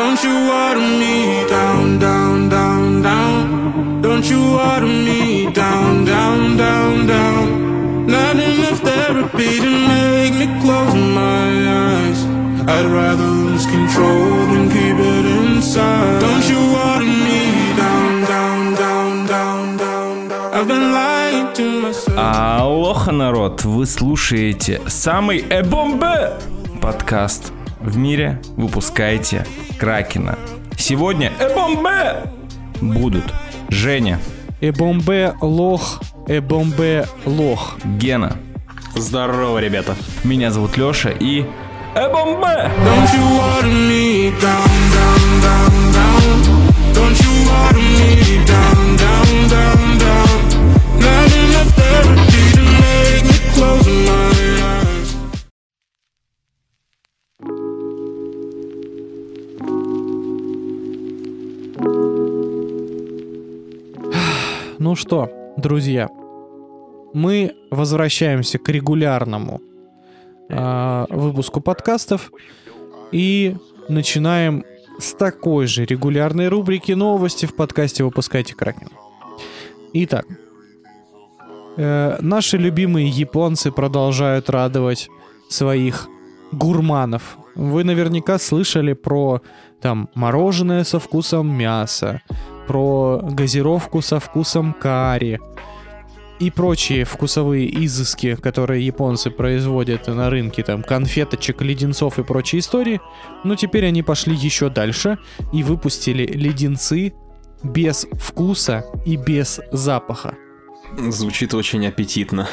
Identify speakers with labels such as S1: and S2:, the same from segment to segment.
S1: Don't you water me down, down, down, down. Don't you water me down, down, down, down. Not enough therapy to make me close my eyes. I'd rather lose control than keep it inside. Don't you water me down, down, down, down, down. I've been lying to myself.
S2: Алоха, народ! Вы слушаете самый эбомбе подкаст в мире. Выпускаете Кракена. Сегодня эбомбе будут Женя,
S3: Эбомбе лох, эбомбе лох.
S2: Гена,
S4: Здорово, ребята.
S2: меня зовут Леша и эбомбе!
S1: Don't you water me down, down, down, down. Don't you water me down, down, down.
S3: Ну что, друзья, мы возвращаемся к регулярному а, выпуску подкастов и начинаем с такой же регулярной рубрики новости в подкасте «Выпускайте Кракен». Итак, э, наши любимые японцы продолжают радовать своих гурманов. Вы наверняка слышали про там мороженое со вкусом мяса, про газировку со вкусом карри и прочие вкусовые изыски, которые японцы производят на рынке, там, конфеточек, леденцов и прочие истории. Но теперь они пошли еще дальше и выпустили леденцы без вкуса и без запаха.
S4: Звучит очень аппетитно.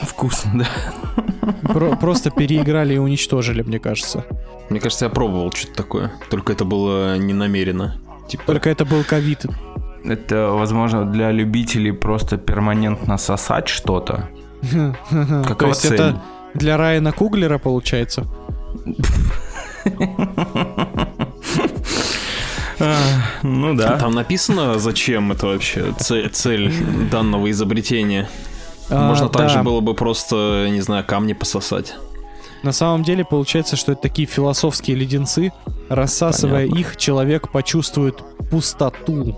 S2: Вкусно, да?
S3: Про- просто переиграли и уничтожили, мне кажется.
S4: Мне кажется, я пробовал что-то такое. Только это было не намеренно. Типа,
S3: Только это был ковид.
S2: Это, возможно, для любителей просто перманентно сосать что-то.
S3: То
S2: Какова
S3: есть
S2: цель?
S3: это для Райана Куглера получается?
S2: А, Ну да.
S4: там написано, зачем это вообще цель данного изобретения.
S3: А,
S4: Можно также было бы просто, не знаю, камни пососать.
S3: На самом деле получается, что это такие философские леденцы. Рассасывая
S4: Понятно.
S3: их, человек почувствует пустоту.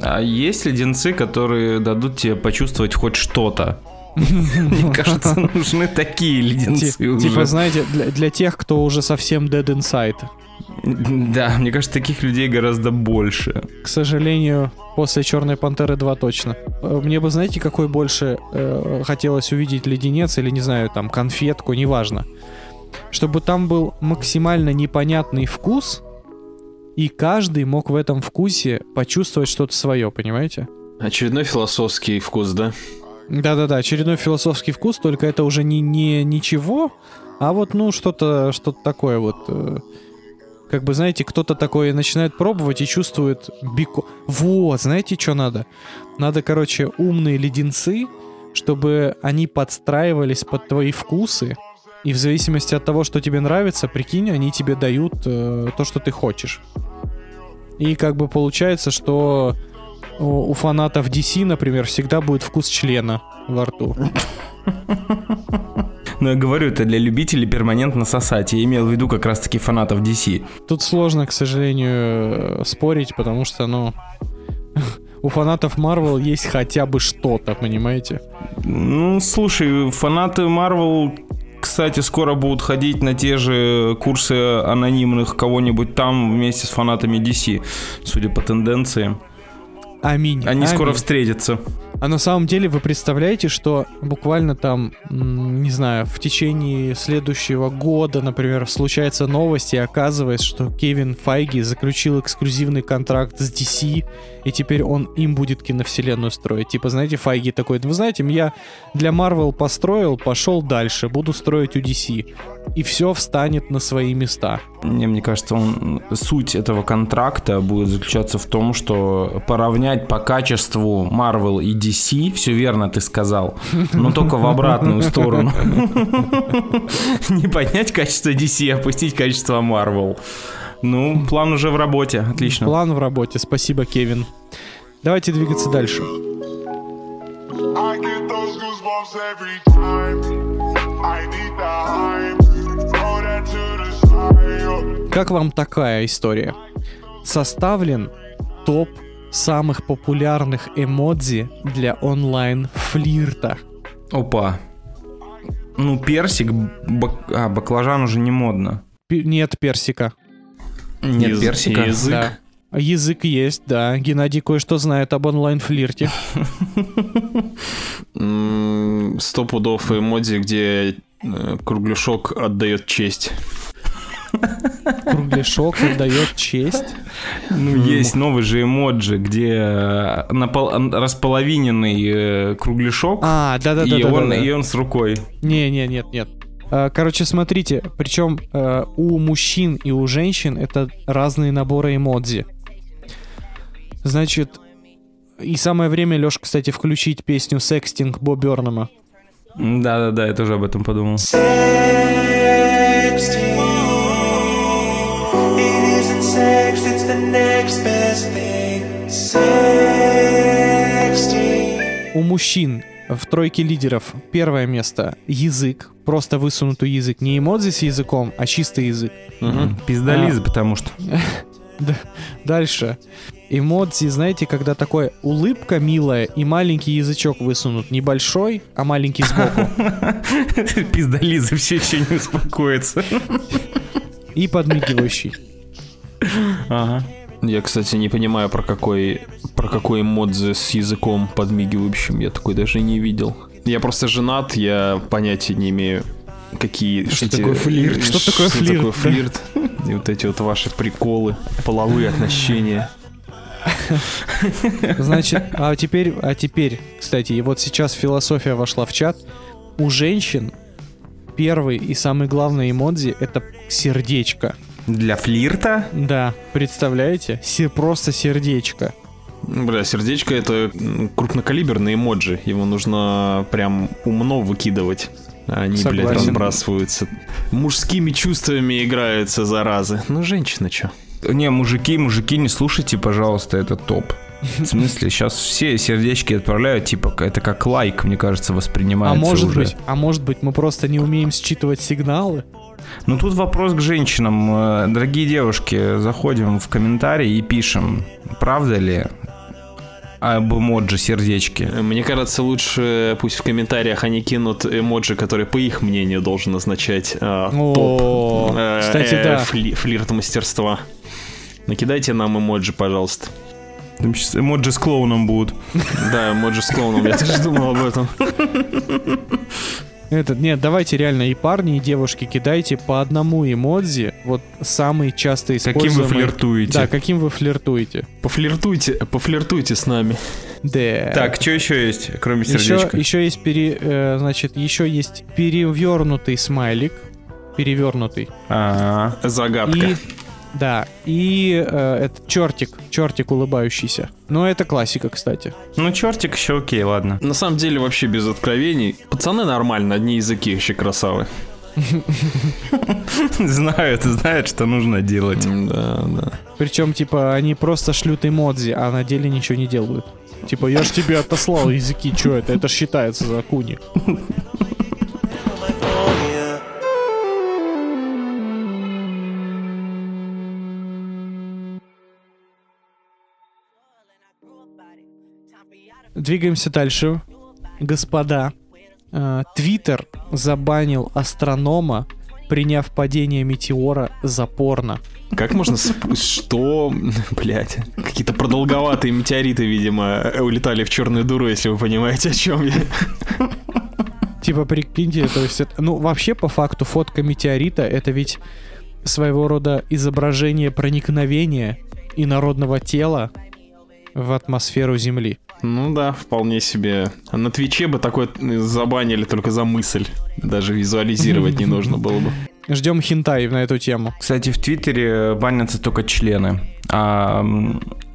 S2: А есть леденцы, которые дадут тебе почувствовать хоть что-то? Мне кажется, нужны такие леденцы.
S3: Типа, знаете, для, для тех, кто уже совсем dead inside.
S2: Да, мне кажется, таких людей гораздо больше.
S3: К сожалению, после Черной Пантеры 2 точно. Э, Мне бы, знаете, какой больше э, хотелось увидеть леденец или, не знаю, там, конфетку, неважно. Чтобы там был максимально непонятный вкус, и каждый мог в этом вкусе почувствовать что-то свое, понимаете?
S4: Очередной философский вкус, да?
S3: Да-да-да, очередной философский вкус, только это уже не, не ничего, а вот, ну, что-то что такое вот... э, как бы, знаете, кто-то такое начинает пробовать и чувствует бико... Вот, знаете, что надо? Надо, короче, умные леденцы, чтобы они подстраивались под твои вкусы, и в зависимости от того, что тебе нравится, прикинь, они тебе дают э, то, что ты хочешь. И как бы получается, что у, у фанатов DC, например, всегда будет вкус члена во рту.
S2: Но я говорю, это для любителей перманентно сосать. Я имел в виду как раз-таки фанатов DC.
S3: Тут сложно, к сожалению, спорить, потому что, ну, у фанатов Marvel есть хотя бы что-то, понимаете?
S2: Ну, слушай, фанаты Marvel, кстати, скоро будут ходить на те же курсы анонимных кого-нибудь там вместе с фанатами DC, судя по тенденции.
S3: Аминь.
S2: Они скоро
S3: аминь.
S2: встретятся.
S3: А на самом деле вы представляете, что буквально там, не знаю, в течение следующего года, например, случается новость и оказывается, что Кевин Файги заключил эксклюзивный контракт с DC, и теперь он им будет киновселенную строить. Типа, знаете, Файги такой, вы знаете, я для Marvel построил, пошел дальше, буду строить у DC. И все встанет на свои места.
S2: Мне, мне кажется, он, суть этого контракта будет заключаться в том, что поравнять по качеству Marvel и DC, все верно ты сказал, но только в обратную сторону. Не поднять качество DC, а опустить качество Marvel. Ну, план уже в работе, отлично.
S3: План в работе, спасибо, Кевин. Давайте двигаться дальше. Как вам такая история? Составлен топ самых популярных эмодзи для онлайн-флирта.
S2: Опа. Ну, персик, бак- а, баклажан уже не модно.
S3: Пе- Нет персика.
S2: Нет
S4: Яз-
S2: персика.
S4: Язык.
S3: Да. Язык есть, да. Геннадий кое-что знает об онлайн-флирте.
S4: Сто пудов эмодзи, где э, кругляшок отдает честь.
S3: Кругляшок отдает честь.
S2: Ну, есть новый же эмоджи, где э, напол- располовиненный э, кругляшок,
S3: А,
S2: и, он,
S3: да-да-да.
S2: и он с рукой.
S3: Не, не, нет, нет. А, Короче, смотрите, причем э, у мужчин и у женщин это разные наборы эмодзи. Значит, и самое время, Леш, кстати, включить песню «Секстинг» Бо Бёрнама.
S2: Да-да-да, я тоже об этом подумал.
S5: It
S3: У мужчин в тройке лидеров первое место — язык. Просто высунутый язык. Не эмодзи с языком, а чистый язык.
S2: Мгм. Пиздализы, потому что.
S3: Да. Дальше. Эмодзи, знаете, когда такое улыбка милая и маленький язычок высунут. Небольшой, а маленький сбоку.
S2: Пиздализы все еще не успокоятся.
S3: И подмигивающий.
S2: Ага.
S4: Я, кстати, не понимаю, про какой, про какой эмодзи с языком подмигивающим. Я такой даже не видел. Я просто женат, я понятия не имею, какие...
S2: Что
S4: эти-
S2: такое флирт?
S3: Что такое флирт,
S4: такое
S3: да.
S4: флирт. И вот эти вот ваши приколы, половые отношения.
S3: Значит, а теперь, а теперь, кстати, и вот сейчас философия вошла в чат. У женщин первый и самый главный эмодзи — это сердечко.
S2: Для флирта?
S3: Да, представляете? Се- просто сердечко.
S4: Бля, сердечко это м, крупнокалиберный эмоджи. Его нужно прям умно выкидывать. А Они, блядь,
S3: Согласен.
S4: разбрасываются. Мужскими чувствами играются, заразы. Ну, женщина чё?
S2: Не, мужики, мужики, не слушайте, пожалуйста, этот топ. В смысле, сейчас все сердечки отправляют, типа, это как лайк, мне кажется,
S3: А
S2: воспринимается
S3: может
S2: уже.
S3: быть, а может быть, мы просто не умеем считывать сигналы?
S2: Ну тут вопрос к женщинам. Э, Дорогие девушки, заходим в комментарии и пишем, правда ли об эмоджи сердечки.
S4: Мне кажется, лучше пусть в комментариях они кинут эмоджи, который, по их мнению, должен означать
S3: О,
S4: топ э,
S3: кстати,
S4: э,
S3: да.
S4: фли- флирт мастерства. Накидайте нам эмоджи, пожалуйста.
S2: Там сейчас эмоджи с клоуном будут.
S4: Да, эмоджи с клоуном, я тоже думал об этом.
S3: Этот, нет, давайте реально и парни, и девушки кидайте по одному эмодзи, вот самый часто
S2: Каким вы
S3: используемый.
S2: флиртуете?
S3: Да, каким вы флиртуете.
S4: Пофлиртуйте, пофлиртуйте с нами.
S3: Да.
S2: Так, что еще есть, кроме
S3: еще,
S2: сердечка?
S3: еще есть пере, э, значит, еще есть перевернутый смайлик, перевернутый.
S2: А,
S4: Загадка.
S3: И да, и э, этот чертик, чертик улыбающийся. Но это классика, кстати.
S2: ну чертик еще окей, ладно.
S4: На самом деле, вообще без откровений. Пацаны нормально, одни языки еще красавы.
S2: Знают, знают, что нужно делать.
S4: Да, да.
S3: Причем, типа, они просто шлют эмодзи, а на деле ничего не делают. Типа, я ж тебе отослал языки, что это? Это считается за куни. Двигаемся дальше. Господа, э, Твиттер забанил астронома, приняв падение метеора за порно.
S4: Как можно... Что? Блять. Какие-то продолговатые метеориты, видимо, улетали в черную дуру, если вы понимаете, о чем я.
S3: Типа, прикиньте, то есть, это- ну, вообще, по факту, фотка метеорита — это ведь своего рода изображение проникновения инородного тела в атмосферу Земли.
S4: Ну да, вполне себе. А на Твиче бы такое забанили только за мысль. Даже визуализировать не нужно было бы.
S3: Ждем хинтай на эту тему.
S2: Кстати, в Твиттере банятся только члены, а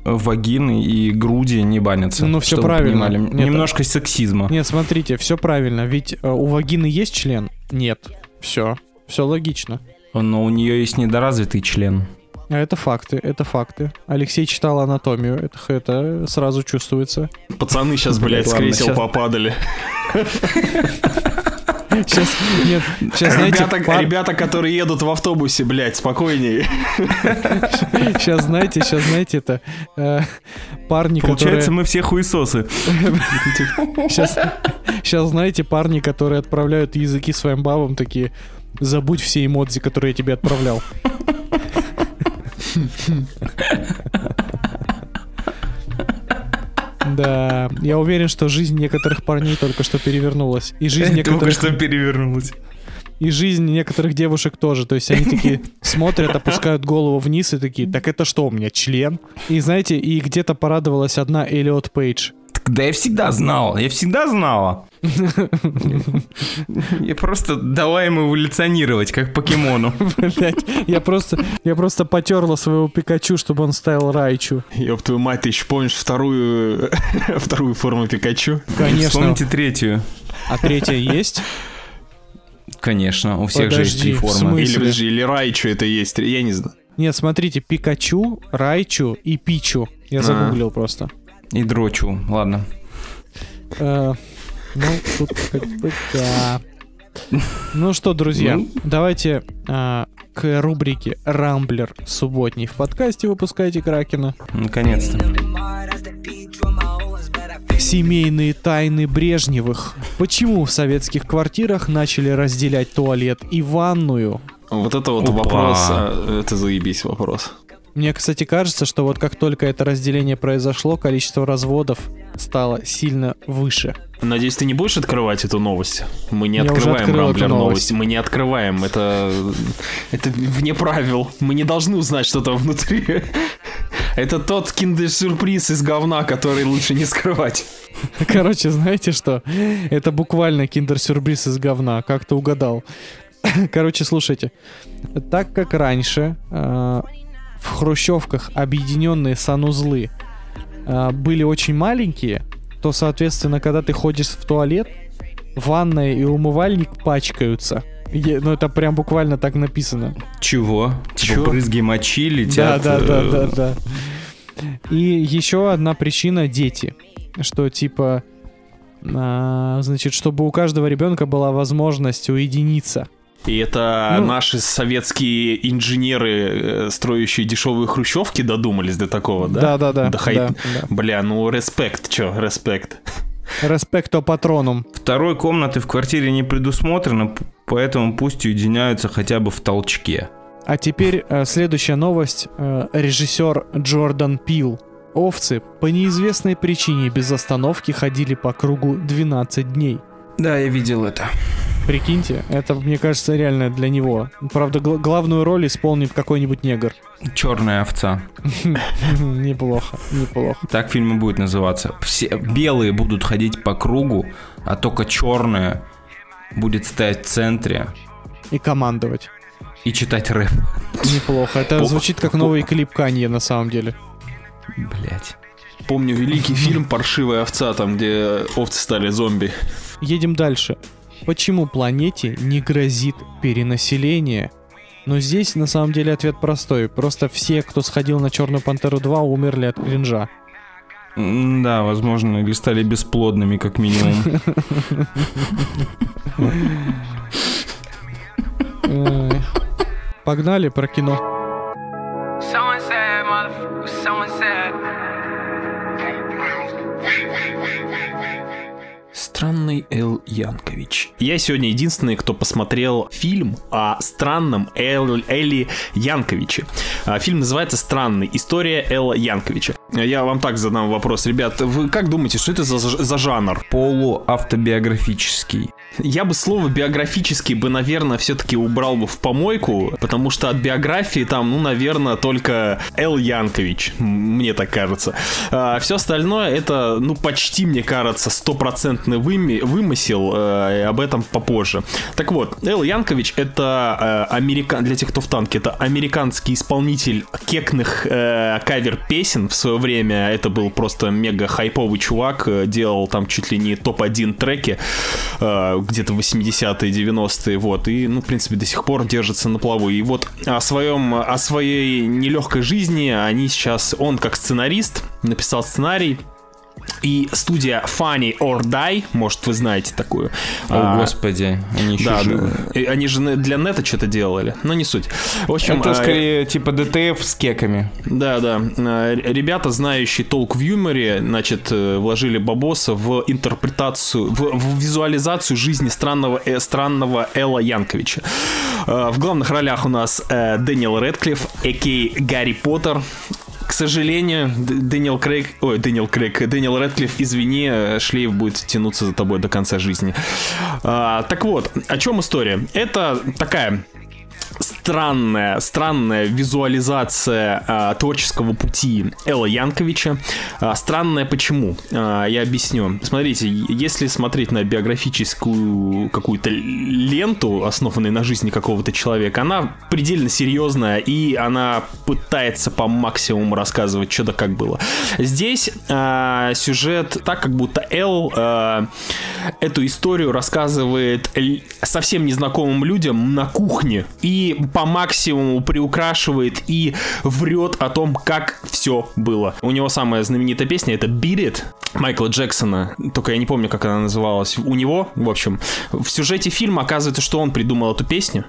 S2: вагины и груди не банятся.
S3: Ну,
S2: вы
S3: правильно. Нет,
S2: Немножко сексизма.
S3: Нет, смотрите, все правильно. Ведь э, у вагины есть член? Нет. Все. Все логично.
S2: Но у нее есть недоразвитый член.
S3: А это факты, это факты. Алексей читал анатомию, это, это сразу чувствуется.
S4: Пацаны сейчас, блядь, с кресел попадали.
S3: Сейчас, нет, сейчас, знаете,
S4: Ребята,
S3: пар-
S4: ребята, которые едут в автобусе, блядь, спокойнее.
S3: сейчас, знаете, сейчас, знаете, это э, парни,
S2: Получается, мы все хуесосы.
S3: которые... Сейчас, сейчас, знаете, парни, которые отправляют языки своим бабам, такие, забудь все эмодзи, которые я тебе отправлял. Да, я уверен, что жизнь некоторых парней только что перевернулась. И жизнь
S2: Только
S3: некоторых,
S2: что перевернулась.
S3: и жизнь некоторых девушек тоже. То есть они такие смотрят, опускают голову вниз и такие, так это что, у меня член? И знаете, и где-то порадовалась одна Элиот Пейдж.
S2: Да я всегда знал, я всегда знала. Я просто давай ему эволюционировать, как покемону.
S3: Блять, я просто, я просто потерла своего Пикачу, чтобы он ставил Райчу.
S4: Ёб твою мать, ты еще помнишь вторую, вторую форму Пикачу?
S3: Конечно.
S2: Вспомните третью.
S3: А третья есть?
S2: Конечно, у всех же есть три формы.
S4: Или, подожди, или Райчу это есть, я не знаю.
S3: Нет, смотрите, Пикачу, Райчу и Пичу. Я
S4: А.
S3: загуглил просто.
S2: И дрочу, ладно.
S3: Э, ну, тут как бы да. Ну что, друзья,
S2: Ну.
S3: давайте а, к рубрике «Рамблер субботний» в подкасте «Выпускайте Кракена».
S2: Наконец-то.
S3: Семейные тайны Брежневых. Почему в советских квартирах начали разделять туалет и ванную?
S4: Вот это вот
S2: Опа.
S4: вопрос, а, это заебись вопрос.
S3: Мне, кстати, кажется, что вот как только это разделение произошло, количество разводов стало сильно выше.
S4: Надеюсь, ты не будешь открывать эту новость? Мы не
S3: Я
S4: открываем Рамблер
S3: новость.
S4: новость. Мы не открываем. Это, это вне правил. Мы не должны узнать, что там внутри. Это тот киндер-сюрприз из говна, который лучше не скрывать.
S3: Короче, знаете что? Это буквально киндер-сюрприз из говна. Как ты угадал? Короче, слушайте. Так как раньше э, в хрущевках объединенные санузлы э, были очень маленькие, то, соответственно, когда ты ходишь в туалет, ванная и умывальник пачкаются. Е- Ну, это прям буквально так написано.
S2: Чего? Типа
S4: Чё?
S2: брызги мочи
S3: Да,
S2: летят.
S3: да, да,
S2: э,
S3: да, да. И еще одна причина дети. Что типа, а, значит, чтобы у каждого ребенка была возможность уединиться.
S4: И это
S3: Ну.
S4: наши советские инженеры, э, строящие дешевые хрущевки, додумались до такого, да?
S3: Да, да, да.
S4: хай-
S3: да, да.
S4: Бля, ну респект, чё, респект.
S3: Респекто патронум.
S2: Второй комнаты в квартире не предусмотрено, поэтому пусть уединяются хотя бы в толчке.
S3: А теперь э, следующая новость. Э, режиссер Джордан Пил. Овцы по неизвестной причине без остановки ходили по кругу 12 дней.
S2: Да, я видел это.
S3: Прикиньте, это, мне кажется, реально для него. Правда, гла- главную роль исполнит какой-нибудь негр.
S2: Черная овца.
S3: Неплохо, неплохо.
S2: Так фильм и будет называться. Все белые будут ходить по кругу, а только черная будет стоять в центре
S3: И командовать.
S2: и читать рэп.
S3: Неплохо. Это звучит как новый клип Канье на самом деле.
S2: Блять.
S4: Помню великий фильм «Паршивая овца», там, где овцы стали зомби.
S3: Едем дальше. Почему планете не грозит перенаселение? Но здесь на самом деле ответ простой. Просто все, кто сходил на Черную Пантеру 2, умерли от кринжа.
S2: Да, возможно, или стали бесплодными, как минимум.
S3: Погнали про кино.
S4: Странный Эл Янкович. Я сегодня единственный, кто посмотрел фильм о странном Эл Элли Янковиче. А, Фильм называется «Странный. История Элла Янковича». Я вам так задам вопрос, ребят. Вы как думаете, что это за, за жанр?
S2: Полуавтобиографический.
S4: Я бы слово биографический бы, наверное, все-таки убрал бы в помойку, потому что от биографии там, ну, наверное, только Эл Янкович, мне так кажется. все остальное это, ну, почти, мне кажется, стопроцентный выми- вымысел, э, об этом попозже. Так вот, Эл Янкович это э, американ... для тех, кто в танке, это американский исполнитель кекных э, кавер-песен в свое время. Это был просто мега хайповый чувак, э, делал там чуть ли не топ-1 треки, э, где-то 80-е, 90-е, вот, и, ну, в принципе, до сих пор держится на плаву. И вот о своем, о своей нелегкой жизни они сейчас, он как сценарист написал сценарий, и студия Funny or Die, может, вы знаете такую.
S2: О,
S4: А,
S2: господи, они еще
S4: Да,
S2: живы.
S4: они же для нета что-то делали, но не суть. В общем,
S2: Это
S4: а,
S2: скорее типа ДТФ с кеками.
S4: да, да. Э, Ребята, знающие толк в юморе, значит, э, вложили бабоса в интерпретацию, в, в визуализацию жизни странного, э, странного Элла Янковича. Э, В главных ролях у нас э, Дэниел Редклифф, a.k.a. Гарри Поттер. К сожалению, Дэниел Крейг... Ой, Дэниел Крейг. Дэниел Редклифф, извини, э, шлейф будет тянуться за тобой до конца жизни. А, так вот, о чем история? Это такая странная, странная визуализация а, творческого пути Элла Янковича. А, странная почему? А, я объясню. Смотрите, если смотреть на биографическую какую-то ленту, основанную на жизни какого-то человека, она предельно серьезная, и она пытается по максимуму рассказывать, что да как было. Здесь а, сюжет так, как будто Эл а, эту историю рассказывает совсем незнакомым людям на кухне и по максимуму приукрашивает и врет о том, как все было. У него самая знаменитая песня это Beat It Майкла Джексона, только я не помню, как она называлась. У него, в общем, в сюжете фильма оказывается, что он придумал эту песню,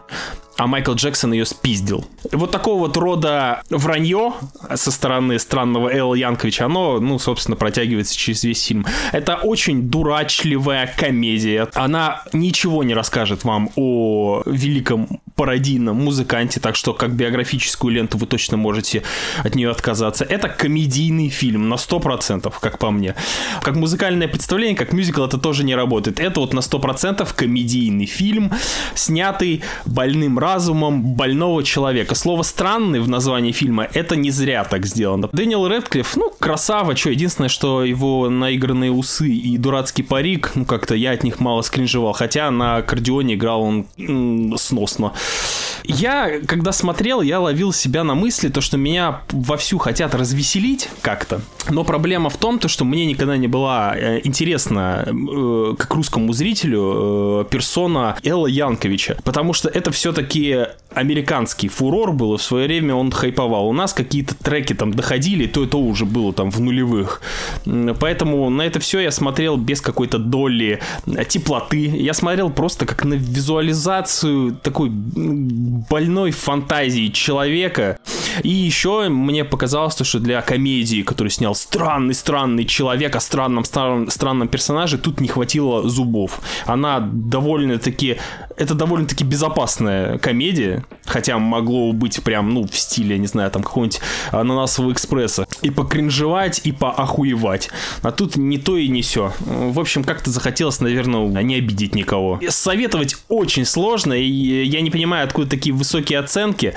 S4: а Майкл Джексон ее спиздил. Вот такого вот рода вранье со стороны странного Элла Янковича, оно, ну, собственно, протягивается через весь фильм. Это очень дурачливая комедия. Она ничего не расскажет вам о великом пародийном музыканте, так что как биографическую ленту вы точно можете от нее отказаться. Это комедийный фильм на 100%, как по мне. Как музыкальное представление, как мюзикл это тоже не работает. Это вот на 100% комедийный фильм, снятый больным разумом больного человека. Слово «странный» в названии фильма это не зря так сделано. Дэниел Редклифф, ну, красава, что, единственное, что его наигранные усы и дурацкий парик, ну, как-то я от них мало скринжевал, хотя на аккордеоне играл он м, сносно. Я, когда смотрел, я ловил себя на мысли, то, что меня вовсю хотят развеселить как-то. Но проблема в том, то, что мне никогда не была э, интересна, э, как русскому зрителю, э, персона Элла Янковича. Потому что это все-таки американский фурор был, и в свое время он хайповал. У нас какие-то треки там доходили, то это уже было там в нулевых. Поэтому на это все я смотрел без какой-то доли э, теплоты. Я смотрел просто как на визуализацию такой больной фантазии человека. И еще мне показалось, то, что для комедии, которую снял странный-странный человек о странном, странном, странном персонаже, тут не хватило зубов. Она довольно-таки... Это довольно-таки безопасная комедия, хотя могло быть прям, ну, в стиле, не знаю, там, какого-нибудь ананасового экспресса. И покринжевать, и поохуевать. А тут не то и не все. В общем, как-то захотелось, наверное, не обидеть никого. Советовать очень сложно, и я не понимаю, откуда такие высокие оценки.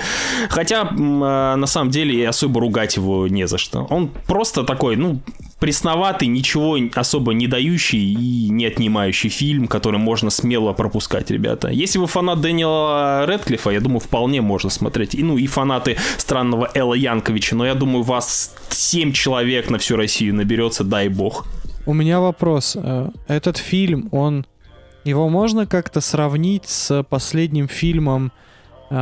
S4: Хотя, а, на самом деле, особо ругать его не за что. Он просто такой, ну, пресноватый, ничего особо не дающий и не отнимающий фильм, который можно смело пропускать, ребята. Если вы фанат Дэниела Редклиффа, я думаю, вполне можно смотреть. И, ну, и фанаты странного Элла Янковича, но я думаю, вас 7 человек на всю Россию наберется, дай бог.
S3: У меня вопрос. Э, Этот фильм, он... Его можно как-то сравнить с последним фильмом э,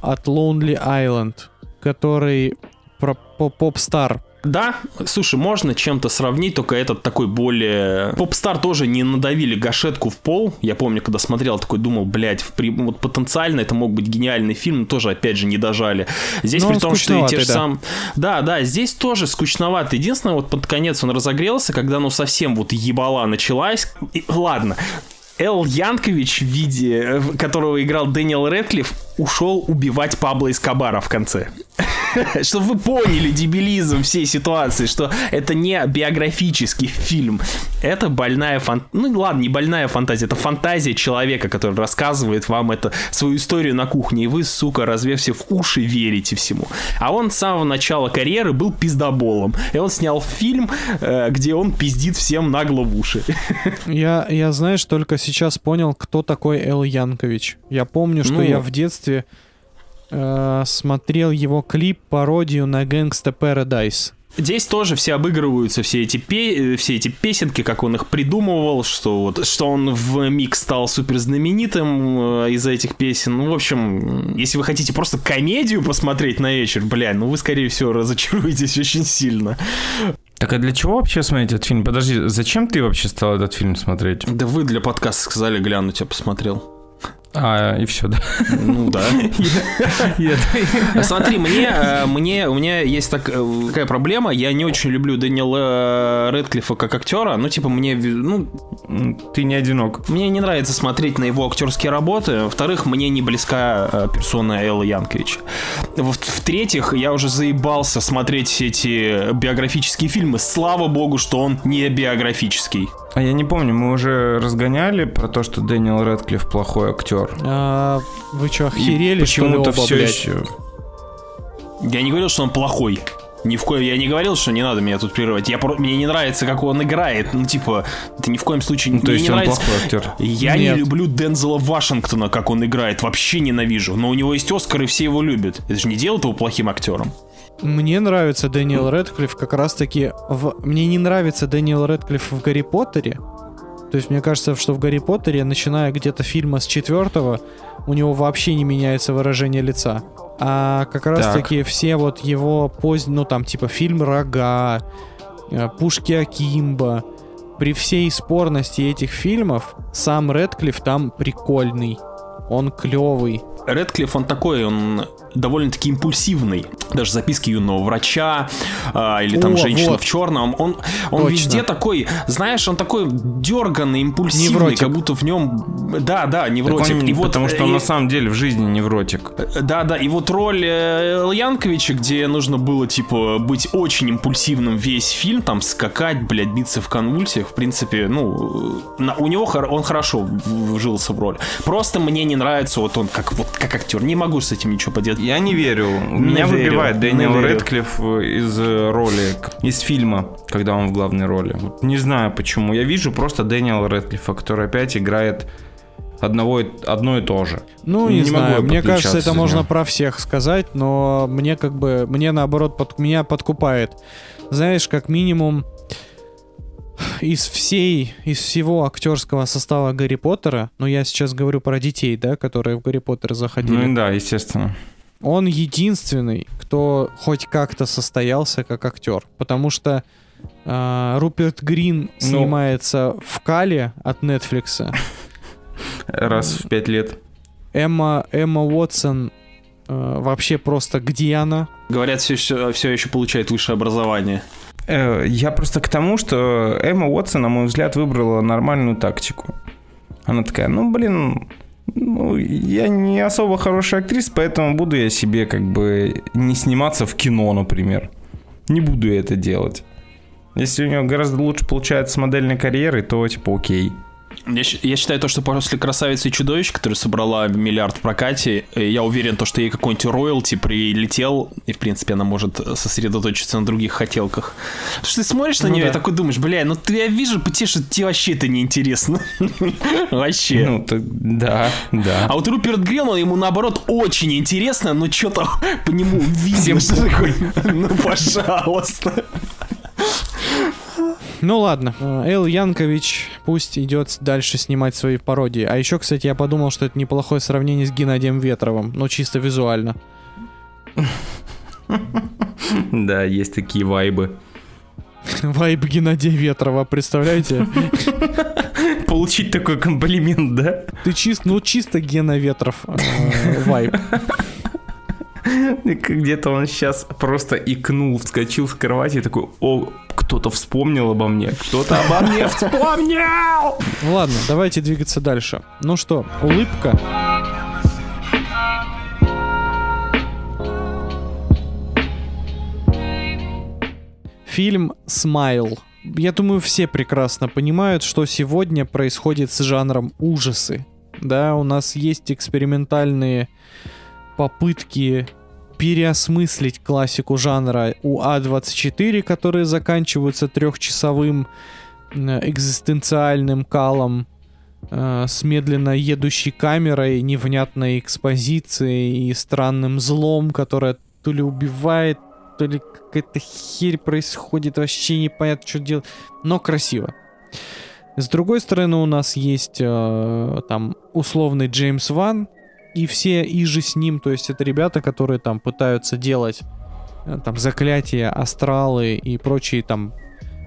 S3: от Lonely Island, который про по- поп-стар.
S4: Да, слушай, можно чем-то сравнить, только этот такой более... Попстар тоже не надавили гашетку в пол. Я помню, когда смотрел, такой думал, блядь, в при- вот потенциально это мог быть гениальный фильм, но тоже, опять же, не дожали. Здесь
S3: Но
S4: при том, что и те же
S3: да.
S4: сам... Да, да, здесь тоже скучновато. Единственное, вот под конец он разогрелся, когда, ну, совсем вот ебала началась. И, ладно, Эл Янкович в виде, э, которого играл Дэниел Редклифф, ушел убивать Пабло Эскобара в конце. Чтобы вы поняли дебилизм всей ситуации, что это не биографический фильм. Это больная фантазия. Ну ладно, не больная фантазия, это фантазия человека, который рассказывает вам это, свою историю на кухне, и вы, сука, разве все в уши верите всему. А он с самого начала карьеры был пиздоболом. И он снял фильм, э, где он пиздит всем нагло в уши.
S3: Я, я, знаешь, только сейчас понял, кто такой Эл Янкович. Я помню, что
S4: Ну.
S3: я в детстве э, смотрел его клип, пародию на Gangsta Paradise.
S4: Здесь тоже все обыгрываются, все эти, пе- э, все эти песенки, как он их придумывал, что, вот, что он в миг стал супер знаменитым э, из-за этих песен. Ну, в общем, если вы хотите просто комедию посмотреть на вечер, бля, ну вы, скорее всего, разочаруетесь очень сильно.
S2: Так а для чего вообще смотреть этот фильм? Подожди, зачем ты вообще стал этот фильм смотреть?
S4: Да вы для подкаста сказали глянуть, я посмотрел.
S2: А, и все, да.
S4: Ну да. Смотри, мне, э, мне, у меня есть так, э, такая проблема. Я не очень люблю Дэниела Редклифа как актера. Ну, типа, мне, ну,
S2: Ты не одинок.
S4: мне не нравится смотреть на его актерские работы. Во-вторых, мне не близка э, персона Элла Янковича. Во- В-третьих, я уже заебался смотреть все эти биографические фильмы. Слава богу, что он не биографический.
S2: А я не помню, мы уже разгоняли про то, что Дэниел Редклифф плохой актер.
S3: А, вы что, охерели,
S2: почему-то все
S3: блядь?
S2: еще...
S4: Я не говорил, что он плохой. Ни в коем, я не говорил, что не надо меня тут прерывать. Я про- мне не нравится, как он играет. Ну, типа, это ни в коем случае
S2: Ну, то есть
S4: не
S2: он
S4: нравится.
S2: плохой актер.
S4: Я
S3: Нет.
S4: не люблю Дензела Вашингтона, как он играет. Вообще ненавижу. Но у него есть Оскар, и все его любят. Это же не делает его плохим актером.
S3: Мне нравится Дэниел Редклифф как раз-таки в... Мне не нравится Дэниел Редклифф в Гарри Поттере. То есть мне кажется, что в Гарри Поттере, начиная где-то фильма с четвертого, у него вообще не меняется выражение лица. А как раз-таки все вот его поздние, ну там типа фильм «Рога», э, «Пушки Акимба», при всей спорности этих фильмов, сам Редклифф там прикольный. Он клевый.
S4: Редклифф, он такой, он довольно-таки импульсивный. Даже записки юного врача а, или там
S3: О,
S4: женщина
S3: вот.
S4: в черном. Он, он
S3: Точно.
S4: везде такой, знаешь, он такой дерганный, импульсивный,
S3: Невротик.
S4: как будто в нем. Да, да,
S2: Так
S4: невротик.
S2: он-
S4: и вот,
S2: потому что он
S4: э,
S2: на самом деле в жизни невротик.
S4: Да, да, и вот роль э, Янковича, где нужно было, типа, быть очень импульсивным весь фильм, там, скакать, блядь, биться в конвульсиях, в принципе, ну, э, на- у него хор- он хорошо вжился в роль. Просто мне не нравится вот он как, вот, как актер. Не могу с этим ничего поделать.
S2: Я не верю.
S4: Не
S2: Меня
S4: верю,
S2: выбивает Дэниел. Редклифф из э, роли, из фильма, когда он в главной роли. Вот не знаю почему. Я вижу просто Дэниела Редклиффа, который опять играет одного, одно и то же.
S3: Ну, не,
S2: Не
S3: знаю, мне кажется, это можно про всех сказать, но мне как бы, мне наоборот, под, меня подкупает. Знаешь, как минимум из всей, из всего актерского состава Гарри Поттера, ну я сейчас говорю про детей, да, которые в Гарри Поттер заходили,
S2: Ну да, естественно.
S3: Он единственный, кто хоть как-то состоялся как актер, потому что а, Руперт Грин
S2: Ну.
S3: снимается в Кале от Netflix.
S2: Раз в пять лет.
S3: Эмма, Эмма Уотсон э, вообще просто где она?
S4: Говорят, все, еще- все еще получает высшее образование.
S2: Э, Я просто к тому, что Эмма Уотсон, на мой взгляд, выбрала нормальную тактику. Она такая, ну, блин, ну, я не особо хорошая актриса, поэтому буду я себе как бы не сниматься в кино, например. Не буду я это делать. Если у нее гораздо лучше получается с модельной карьерой, то типа окей.
S4: Я, я считаю то, что после «Красавицы и чудовищ», которая собрала миллиард в прокате, э, я уверен, то, что ей какой-нибудь роялти прилетел, и, в принципе, она может сосредоточиться на других хотелках. Потому что ты смотришь на
S3: Ну
S4: нее
S3: да.
S4: и такой думаешь, бля, ну ты я вижу по тебе, вообще это неинтересно. Вообще.
S2: Ну, так, да, да.
S4: А вот Руперт Грин, он ему наоборот очень интересно, но что-то по нему такой, ну пожалуйста.
S3: Ну ладно, э, Эл Янкович пусть идет дальше снимать свои пародии. А еще, кстати, я подумал, что это неплохое сравнение с Геннадием Ветровым, но чисто визуально.
S2: Да, есть такие вайбы.
S3: Вайб Геннадия Ветрова, представляете?
S2: Получить такой комплимент, да?
S3: Ты чист, ну чисто Гена Ветров э, вайб.
S2: Где-то он сейчас просто икнул, вскочил с кровати и такой, о, кто-то вспомнил обо мне, кто-то обо мне вспомнил!
S3: Ладно, давайте двигаться дальше. Ну что, улыбка. Фильм «Смайл». Я думаю, все прекрасно понимают, что сегодня происходит с жанром ужасы. Да, у нас есть экспериментальные попытки переосмыслить классику жанра у А24, которые заканчиваются трехчасовым э, экзистенциальным калом э, с медленно едущей камерой, невнятной экспозицией и странным злом, которое то ли убивает, то ли какая-то херь происходит, вообще непонятно, что делать, но красиво. С другой стороны, у нас есть э, там условный Джеймс Ван и все иже с ним, то есть это ребята, которые там пытаются делать э, там заклятия, астралы и прочие там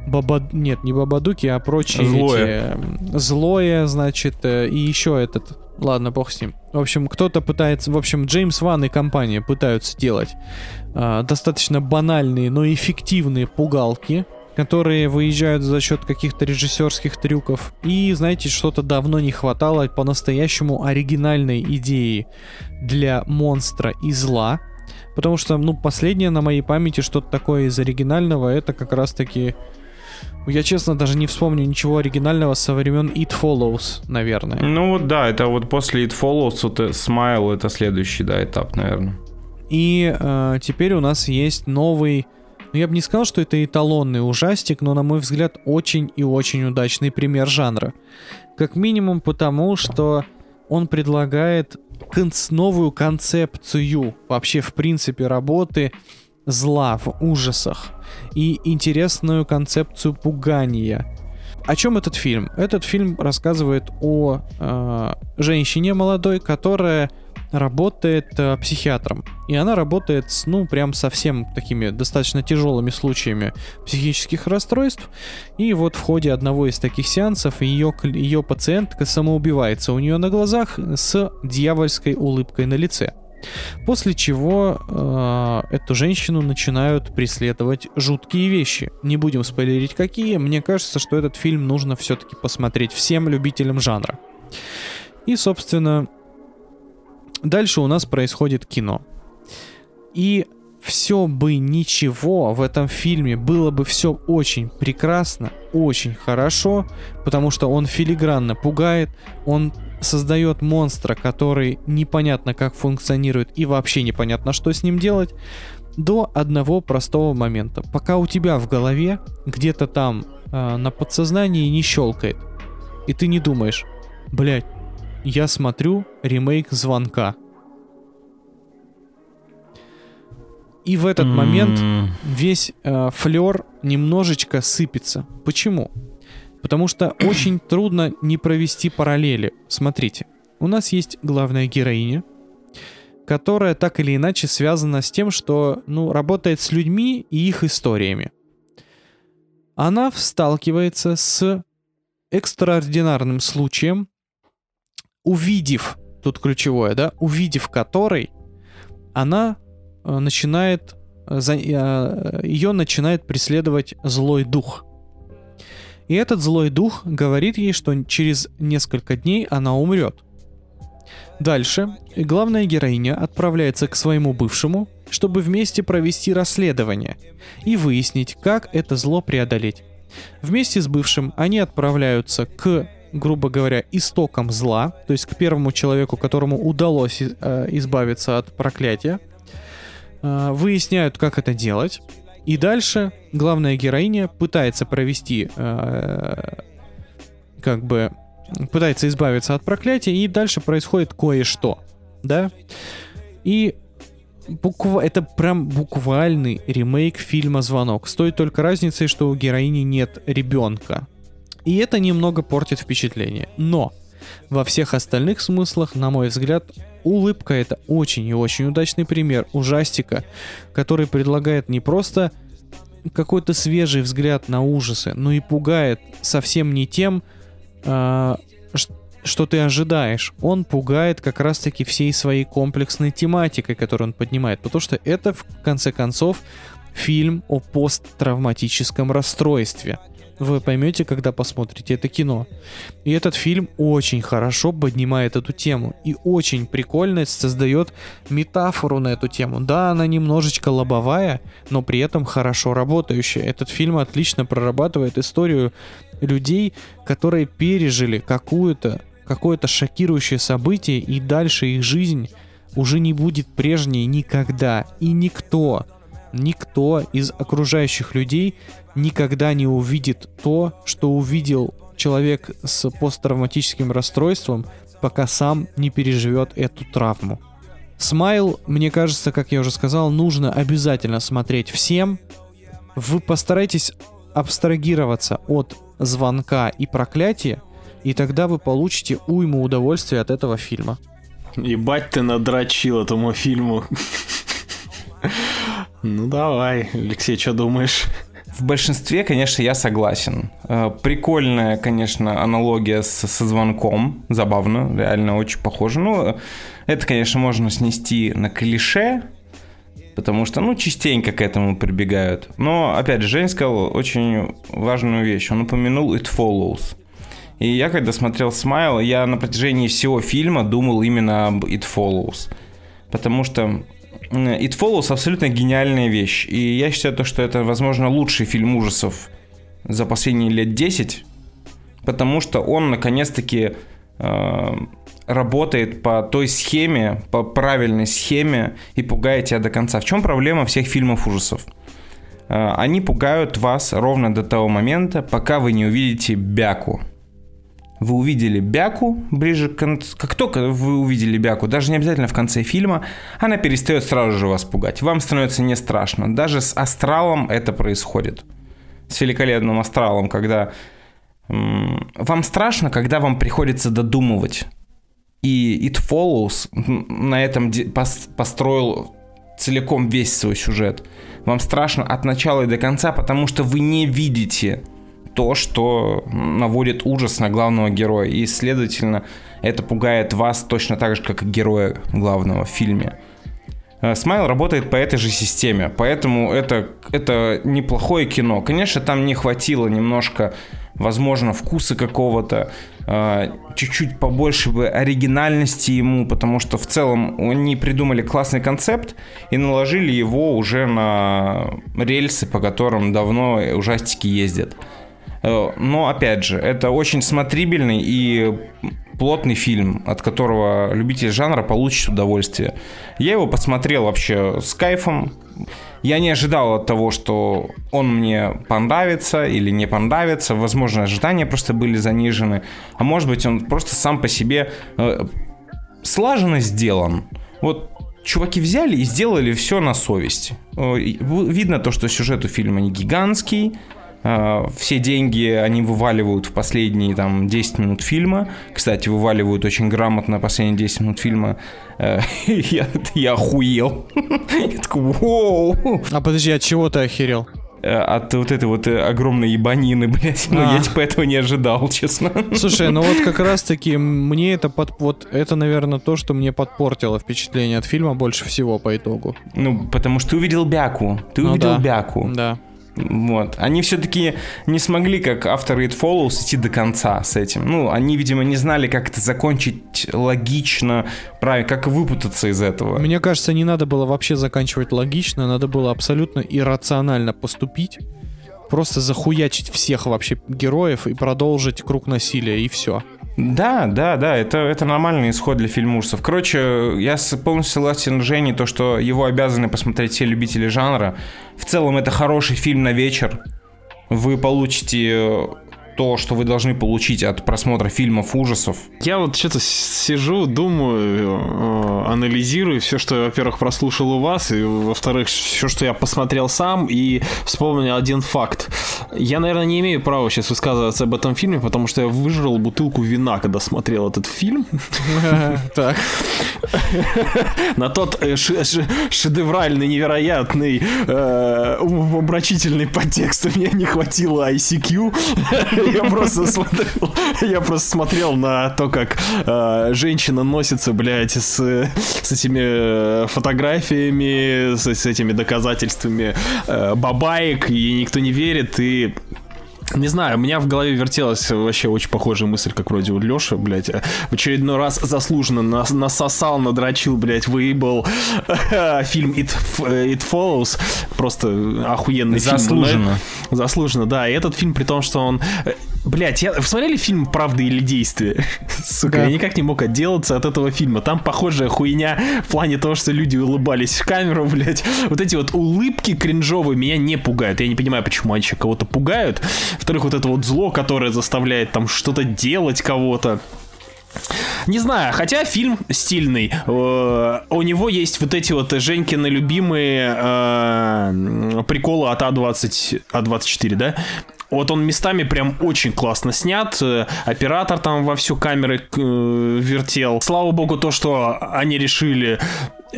S3: Баба... Нет, не Бабадуки, а прочие
S2: Злое.
S3: эти, Злое, значит, э, и еще этот. Ладно, бог с ним. В общем, кто-то пытается... В общем, Джеймс Ван и компания пытаются делать а, достаточно банальные, но эффективные пугалки, которые выезжают за счет каких-то режиссерских трюков. И, знаете, что-то давно не хватало по-настоящему оригинальной идеи для монстра и зла. Потому что, ну, последнее на моей памяти что-то такое из оригинального, это как раз-таки... Я, честно, даже не вспомню ничего оригинального со времен It Follows, наверное.
S2: Ну вот да, это вот после It Follows, вот э, Smile это следующий, да, этап, наверное.
S3: И э, теперь у нас есть новый... Ну, я бы не сказал, что это эталонный ужастик, но, на мой взгляд, очень и очень удачный пример жанра. Как минимум потому, что он предлагает конц- новую концепцию вообще, в принципе, работы зла в ужасах и интересную концепцию пугания. О чем этот фильм? Этот фильм рассказывает о э, женщине молодой, которая работает э, психиатром. И она работает с, ну, прям совсем такими достаточно тяжелыми случаями психических расстройств. И вот в ходе одного из таких сеансов ее, ее пациентка самоубивается у нее на глазах с дьявольской улыбкой на лице. После чего э, эту женщину начинают преследовать жуткие вещи. Не будем спойлерить какие. Мне кажется, что этот фильм нужно все-таки посмотреть всем любителям жанра. И, собственно, дальше у нас происходит кино. И все бы ничего в этом фильме, было бы все очень прекрасно, очень хорошо, потому что он филигранно пугает, он создает монстра, который непонятно как функционирует и вообще непонятно, что с ним делать, до одного простого момента. Пока у тебя в голове где-то там э, на подсознании не щелкает, и ты не думаешь, блять, я смотрю ремейк звонка. И в этот момент
S2: М,
S3: весь э, флер немножечко сыпется. Почему? Потому что очень трудно не провести параллели. Смотрите, у нас есть главная героиня, которая так или иначе связана с тем, что ну, работает с людьми и их историями. Она сталкивается с экстраординарным случаем, увидев, тут ключевое, да, увидев который, она э, начинает, э, э, ее начинает преследовать злой дух. И этот злой дух говорит ей, что через несколько дней она умрет. Дальше главная героиня отправляется к своему бывшему, чтобы вместе провести расследование и выяснить, как это зло преодолеть. Вместе с бывшим они отправляются к, грубо говоря, истокам зла, то есть к первому человеку, которому удалось э, избавиться от проклятия, Э, выясняют, как это делать, и дальше главная героиня пытается провести, э, как бы, пытается избавиться от проклятия, и дальше происходит кое-что, да? И буква... это прям буквальный ремейк фильма «Звонок». С той только разницей, что у героини нет ребенка. И это немного портит впечатление. Но во всех остальных смыслах, на мой взгляд, улыбка это очень и очень удачный пример ужастика, который предлагает не просто какой-то свежий взгляд на ужасы, но и пугает совсем не тем, ш- что ты ожидаешь. Он пугает как раз-таки всей своей комплексной тематикой, которую он поднимает, потому что это, в конце концов, фильм о посттравматическом расстройстве. Вы поймете, когда посмотрите это кино. И этот фильм очень хорошо поднимает эту тему и очень прикольно создает метафору на эту тему. Да, она немножечко лобовая, но при этом хорошо работающая. Этот фильм отлично прорабатывает историю людей, которые пережили какую-то какое-то шокирующее событие, и дальше их жизнь уже не будет прежней никогда. И никто, никто из окружающих людей никогда не увидит то, что увидел человек с посттравматическим расстройством, пока сам не переживет эту травму. Смайл, мне кажется, как я уже сказал, нужно обязательно смотреть всем. Вы постарайтесь абстрагироваться от звонка и проклятия, и тогда вы получите уйму удовольствия от этого фильма.
S4: Ебать ты надрочил этому фильму. Ну давай, Алексей, что думаешь?
S2: В большинстве, конечно, я согласен. Э, Прикольная, конечно, аналогия с- со звонком. Забавно, реально очень похоже. Ну, это, конечно, можно снести на клише, потому что, ну, частенько к этому прибегают. Но, опять же, Жень сказал очень важную вещь. Он упомянул It Follows. И я, когда смотрел Смайл, я на протяжении всего фильма думал именно об It Follows. Потому что It Follows абсолютно гениальная вещь. И я считаю, то, что это, возможно, лучший фильм ужасов за последние лет 10. Потому что он, наконец-таки, э, работает по той схеме, по правильной схеме и пугает тебя до конца. В чем проблема всех фильмов ужасов? Э, Они пугают вас ровно до того момента, пока вы не увидите бяку. Вы увидели бяку ближе к концу. Как только вы увидели бяку, даже не обязательно в конце фильма, она перестает сразу же вас пугать. Вам становится не страшно. Даже с астралом это происходит. С великолепным астралом, когда м, вам страшно, когда вам приходится додумывать. И It Follows на этом де- пос- построил целиком весь свой сюжет. Вам страшно от начала и до конца, потому что вы не видите то, что наводит ужас на главного героя. И, следовательно, это пугает вас точно так же, как и героя главного в фильме. Э, Смайл работает по этой же системе, поэтому это, это неплохое кино. Конечно, там не хватило немножко, возможно, вкуса какого-то, э, чуть-чуть побольше бы оригинальности ему, потому что в целом они придумали классный концепт и наложили его уже на рельсы, по которым давно ужастики ездят. Э, Но, опять же, это очень смотрибельный и плотный фильм, от которого любитель жанра получит удовольствие. Я его посмотрел вообще с кайфом. Я не ожидал от того, что он мне понравится или не понравится. Возможно, ожидания просто были занижены. А может быть, он просто сам по себе э, слаженно сделан. Вот чуваки взяли и сделали все на совесть. Э, Видно то, что сюжет у фильма не гигантский, все деньги они вываливают в последние там 10 минут фильма. Кстати, вываливают очень грамотно последние 10 минут фильма. Э, Я, я охуел. Я такой, «Воу!»
S3: А подожди, от чего ты охерел?
S2: Э, От вот этой вот э, огромной ебанины, блядь. Ну, я
S3: А.
S2: типа этого не ожидал, честно.
S3: Слушай, ну вот как раз таки мне это под... Вот это, наверное, то, что мне подпортило впечатление от фильма больше всего по итогу.
S2: Ну, потому что ты увидел бяку. Ты
S3: Ну
S2: увидел
S3: да.
S2: бяку.
S3: Да.
S2: Вот. Они все-таки не смогли, как авторы It Follows, идти до конца с этим. Ну, они, видимо, не знали, как это закончить логично, правильно, как выпутаться из этого.
S3: Мне кажется, не надо было вообще заканчивать логично, надо было абсолютно иррационально поступить. Просто захуячить всех вообще героев и продолжить круг насилия, и все.
S2: Да, да, да, это, это нормальный исход для фильма ужасов. Короче, я полностью согласен с Женей, то, что его обязаны посмотреть все любители жанра. В целом, это хороший фильм на вечер. Вы получите э, то, что вы должны получить от просмотра фильмов ужасов.
S4: Я вот что-то сижу, думаю, э, анализирую все, что я, во-первых, прослушал у вас, и, во-вторых, все, что я посмотрел сам, и вспомнил один факт. Я, наверное, не имею права сейчас высказываться об этом фильме, потому что я выжрал бутылку вина, когда смотрел этот фильм.
S3: Так.
S4: На тот э, ше- ше- шедевральный, невероятный, э, умопомрачительный подтекст у меня не хватило ICQ. Я просто смотрел, я просто смотрел на то, как э, женщина носится, блядь, с, с этими э, фотографиями, с, с этими доказательствами э, бабаек, и никто не верит, и не знаю, у меня в голове вертелась вообще очень похожая мысль, как вроде у Лёши, блядь, э, в очередной раз заслуженно нас, насосал, надрочил, блядь, выебал фильм It, э, It Follows, просто охуенный фильм.
S2: Заслуженно.
S4: Да, Заслуженно, да, и этот фильм при том, что он... Блять, я... вы смотрели фильм «Правда или действие»? Сука,
S3: Да.
S4: я никак не мог отделаться от этого фильма. Там похожая хуйня в плане того, что люди улыбались в камеру, блять. Вот эти вот улыбки кринжовые меня не пугают. Я не понимаю, почему они еще кого-то пугают. Во-вторых, вот это вот зло, которое заставляет там что-то делать кого-то. Не знаю, хотя фильм стильный. Э, У него есть вот эти вот Женькины любимые э, приколы от А20, А24, да? Вот он местами прям очень классно снят. Э, Оператор там во всю камеры э, вертел. Слава богу, то, что они решили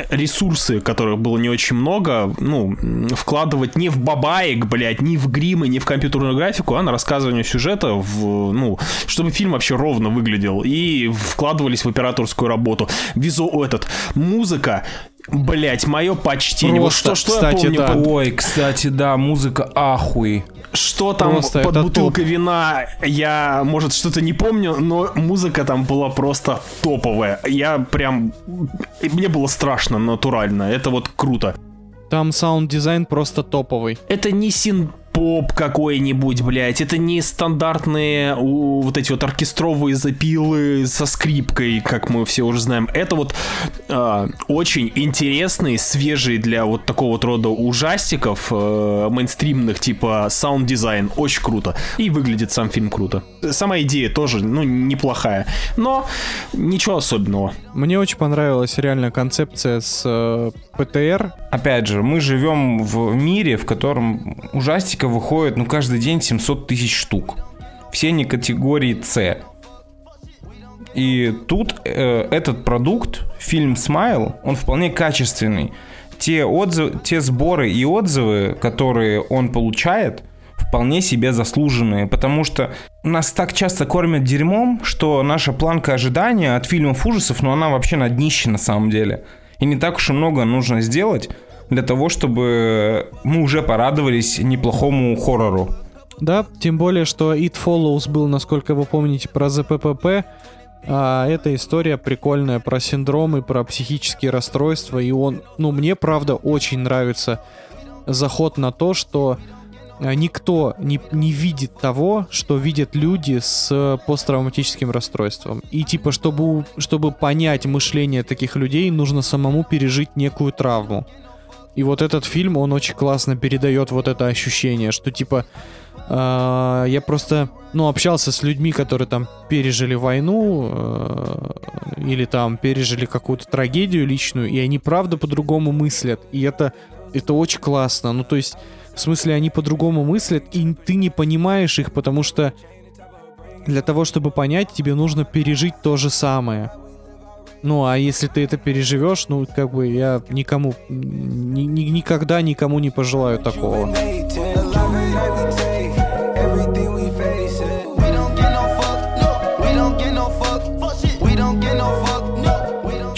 S4: ресурсы, которых было не очень много, ну, вкладывать не в бабаек, блядь, не в гримы, не в компьютерную графику, а на рассказывание сюжета, в, ну, чтобы фильм вообще ровно выглядел. И вкладывались в операторскую работу. Визу этот, музыка, Блять, мое почтение.
S3: Просто,
S4: вот что, что
S3: кстати,
S4: я помню
S3: да.
S4: по-
S2: Ой, кстати, да, музыка ахуй.
S4: Что там
S3: Просто
S4: под бутылкой вина, я, может, что-то не помню, но музыка там была просто топовая. Я прям... Мне было страшно, натурально. Это вот круто.
S3: Там саунд-дизайн просто топовый.
S4: Это не синт-поп какой-нибудь, блядь. Это не стандартные у, вот эти вот оркестровые запилы со скрипкой, как мы все уже знаем. Это вот а, очень интересный, свежий для вот такого вот рода ужастиков э, мейнстримных, типа саунд-дизайн. Очень круто. И выглядит сам фильм круто. Сама идея тоже, ну, неплохая. Но ничего особенного.
S3: Мне очень понравилась реально концепция с э, ПТСР.
S2: Опять же, мы живем в мире, в котором ужастиков выходит, ну, каждый день 700 тысяч штук. Все они категории С. И тут э, этот продукт, фильм Смайл, он вполне качественный. Те, отзывы, те сборы и отзывы, которые он получает, вполне себе заслуженные, потому что нас так часто кормят дерьмом, что наша планка ожидания от фильмов ужасов, ну она вообще на днище на самом деле. И не так уж и много нужно сделать для того, чтобы мы уже порадовались неплохому хоррору.
S3: Да, тем более, что It Follows был, насколько вы помните, про ЗППП. А эта история прикольная про синдромы, про психические расстройства. И он, ну, мне правда очень нравится заход на то, что никто не, не видит того, что видят люди с посттравматическим расстройством. И типа, чтобы, чтобы понять мышление таких людей, нужно самому пережить некую травму. И вот этот фильм, он очень классно передает вот это ощущение, что типа а, я просто, ну, общался с людьми, которые там пережили войну э, или там пережили какую-то трагедию личную, и они правда по-другому мыслят. И это, это очень классно. Ну, то есть, в смысле, они по-другому мыслят, и ты не понимаешь их, потому что для того, чтобы понять, тебе нужно пережить то же самое. Ну, а если ты это переживешь, ну, как бы я никому, ни- ни- никогда никому не пожелаю такого.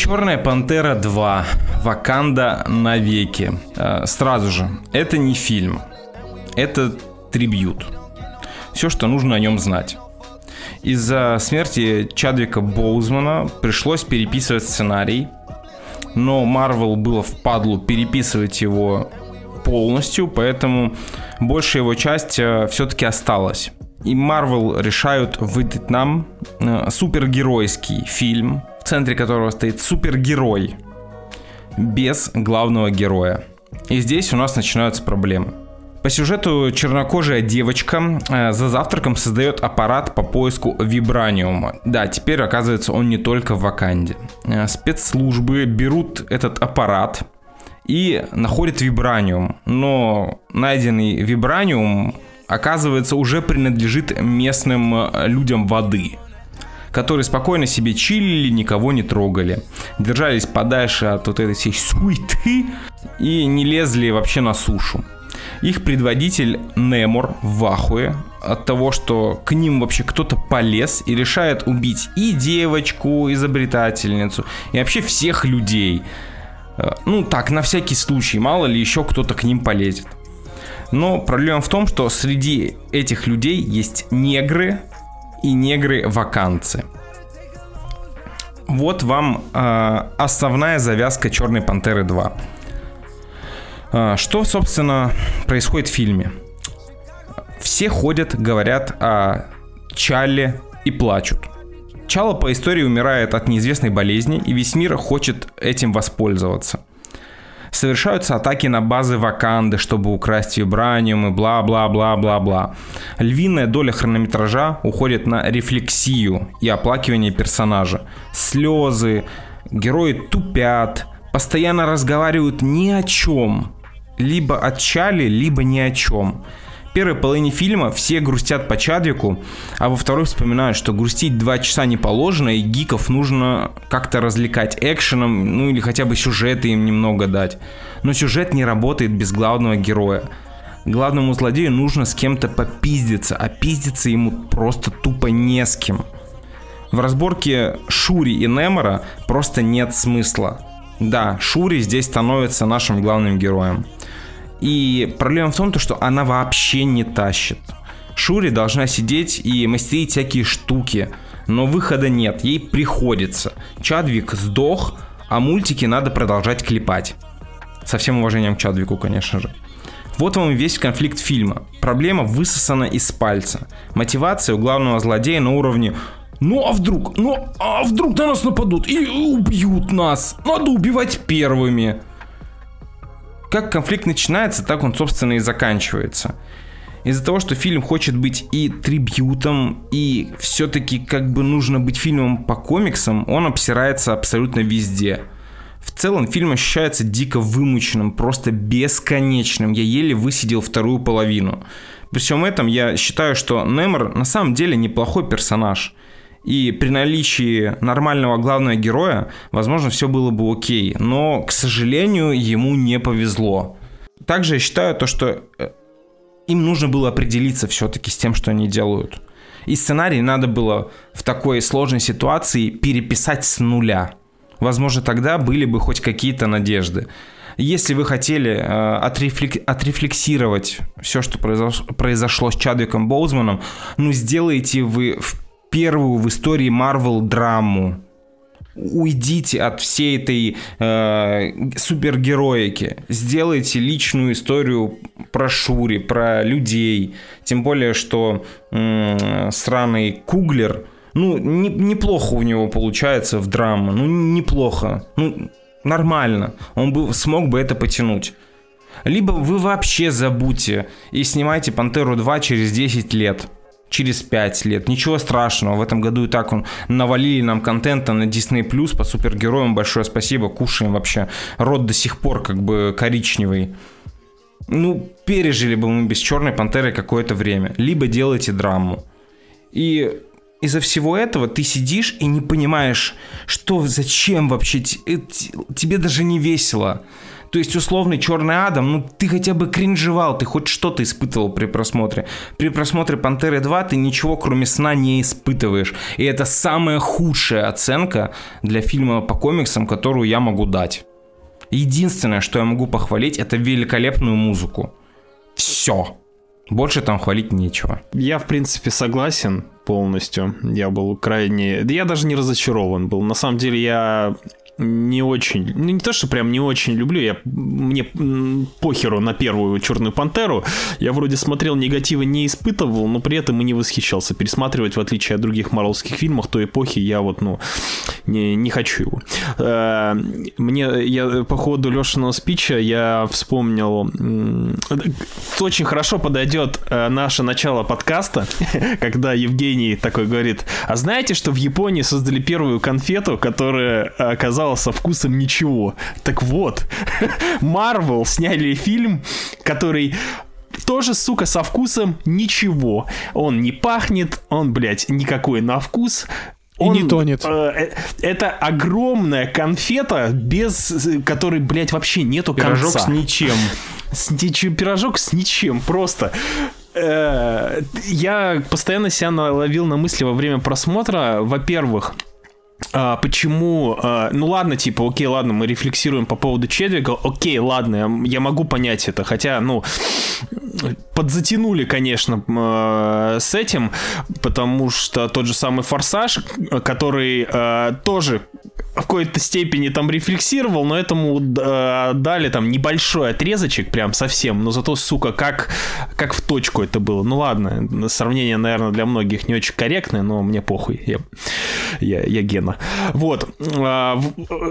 S2: Черная пантера 2. Ваканда навеки. Э, Сразу же, это не фильм. Это трибют. Все, что нужно о нем знать. Из-за смерти Чадвика Боузмана пришлось переписывать сценарий, но Марвел было впадлу переписывать его полностью, поэтому большая его часть все-таки осталась. И Марвел решают выдать нам э, супергеройский фильм, центре которого стоит супергерой без главного героя. И здесь у нас начинаются проблемы. По сюжету чернокожая девочка э, за завтраком создает аппарат по поиску вибраниума. Да, теперь оказывается он не только в Ваканде. Э, спецслужбы берут этот аппарат и находят вибраниум. Но найденный вибраниум, оказывается, уже принадлежит местным э, людям воды которые спокойно себе чилили, никого не трогали. Держались подальше от вот этой всей суеты и не лезли вообще на сушу. Их предводитель Немор в ахуе от того, что к ним вообще кто-то полез и решает убить и девочку, изобретательницу, и вообще всех людей. Э, Ну так, на всякий случай, мало ли еще кто-то к ним полезет. Но проблема в том, что среди этих людей есть негры и негры-ваканцы. Вот вам э, основная завязка Черной Пантеры 2. Э, что, собственно, происходит в фильме? Все ходят, говорят о Чалле и плачут. Чала по истории умирает от неизвестной болезни, и весь мир хочет этим воспользоваться. Совершаются атаки на базы Ваканды, чтобы украсть вибраниум и бла-бла-бла-бла-бла. Львиная доля хронометража уходит на рефлексию и оплакивание персонажа. Слезы, герои тупят, постоянно разговаривают ни о чем. Либо о Чали, либо ни о чем. Первой половине фильма все грустят по Чадвику, а во второй вспоминают, что грустить два часа не положено, и гиков нужно как-то развлекать экшеном, ну или хотя бы сюжеты им немного дать. Но сюжет не работает без главного героя. Главному злодею нужно с кем-то попиздиться, а пиздиться ему просто тупо не с кем. В разборке Шури и Немора просто нет смысла. Да, Шури здесь становится нашим главным героем. И проблема в том, то, что она вообще не тащит. Шури должна сидеть и мастерить всякие штуки, но выхода нет, ей приходится. Чадвик сдох, а мультики надо продолжать клепать. Со всем уважением к Чадвику, конечно же. Вот вам и весь конфликт фильма. Проблема высосана из пальца. Мотивация у главного злодея на уровне ну а вдруг, ну а вдруг на нас нападут и убьют нас. Надо убивать первыми. Как конфликт начинается, так он, собственно, и заканчивается. Из-за того, что фильм хочет быть и трибьютом, и все-таки как бы нужно быть фильмом по комиксам, он обсирается абсолютно везде. В целом фильм ощущается дико вымученным, просто бесконечным. Я еле высидел вторую половину. При всем этом я считаю, что Немор на самом деле неплохой персонаж. И при наличии нормального главного героя, возможно, все было бы окей. Но, к сожалению, ему не повезло. Также я считаю то, что э, им нужно было определиться все-таки с тем, что они делают. И сценарий надо было в такой сложной ситуации переписать с нуля. Возможно, тогда были бы хоть какие-то надежды. Если вы хотели э, отрефлек- отрефлексировать все, что произош- произошло с Чадвиком Боузманом, ну сделайте вы в первую в истории Marvel драму. Уйдите от всей этой э, супергероики. Сделайте личную историю про Шури, про людей. Тем более, что э, сраный Куглер, ну, не, неплохо у него получается в драма. Ну, неплохо. Ну, нормально. Он бы смог бы это потянуть. Либо вы вообще забудьте и снимайте Пантеру 2 через 10 лет через 5 лет. Ничего страшного. В этом году и так он навалили нам контента на Disney Plus по супергероям. Большое спасибо. Кушаем вообще. Рот до сих пор как бы коричневый. Ну, пережили бы мы без Черной Пантеры какое-то время. Либо делайте драму. И из-за всего этого ты сидишь и не понимаешь, что, зачем вообще, тебе даже не весело. То есть условный Черный Адам, ну ты хотя бы кринжевал, ты хоть что-то испытывал при просмотре. При просмотре Пантеры 2 ты ничего кроме сна не испытываешь. И это самая худшая оценка для фильма по комиксам, которую я могу дать. Единственное, что я могу похвалить, это великолепную музыку. Все. Больше там хвалить нечего.
S4: Я, в принципе, согласен полностью. Я был крайне... Я даже не разочарован был. На самом деле я не очень, ну не то, что прям не очень люблю, я, мне похеру на первую Черную Пантеру, я вроде смотрел негатива, не испытывал, но при этом и не восхищался. Пересматривать, в отличие от других марвелских фильмов той эпохи, я вот, ну, не, не хочу его. Э, мне, я по ходу Лешиного спича я вспомнил, очень хорошо подойдет э, наше начало подкаста, когда Евгений такой говорит, а знаете, что в Японии создали первую конфету, которая оказалась со вкусом ничего. Так вот, Marvel сняли фильм, который тоже, сука, со вкусом ничего. Он не пахнет, он, блядь, никакой на вкус.
S3: Он, и не тонет.
S4: Э, это огромная конфета, без которой, блядь, вообще нету
S2: Пирожок
S4: конца.
S2: с ничем.
S4: С, ничем. Пирожок с ничем, просто. Э, я постоянно себя наловил на мысли во время просмотра. Во-первых, а, почему, а, ну ладно, типа, окей, ладно, мы рефлексируем по поводу Чедвига, окей, ладно, я могу понять это, хотя, ну, подзатянули, конечно, а, с этим, потому что тот же самый Форсаж, который а, тоже в какой-то степени там рефлексировал, но этому э, дали там небольшой отрезочек, прям совсем, но зато, сука, как, как в точку это было. Ну ладно, сравнение, наверное, для многих не очень корректное, но мне похуй, я, я, я Гена. Вот. Э,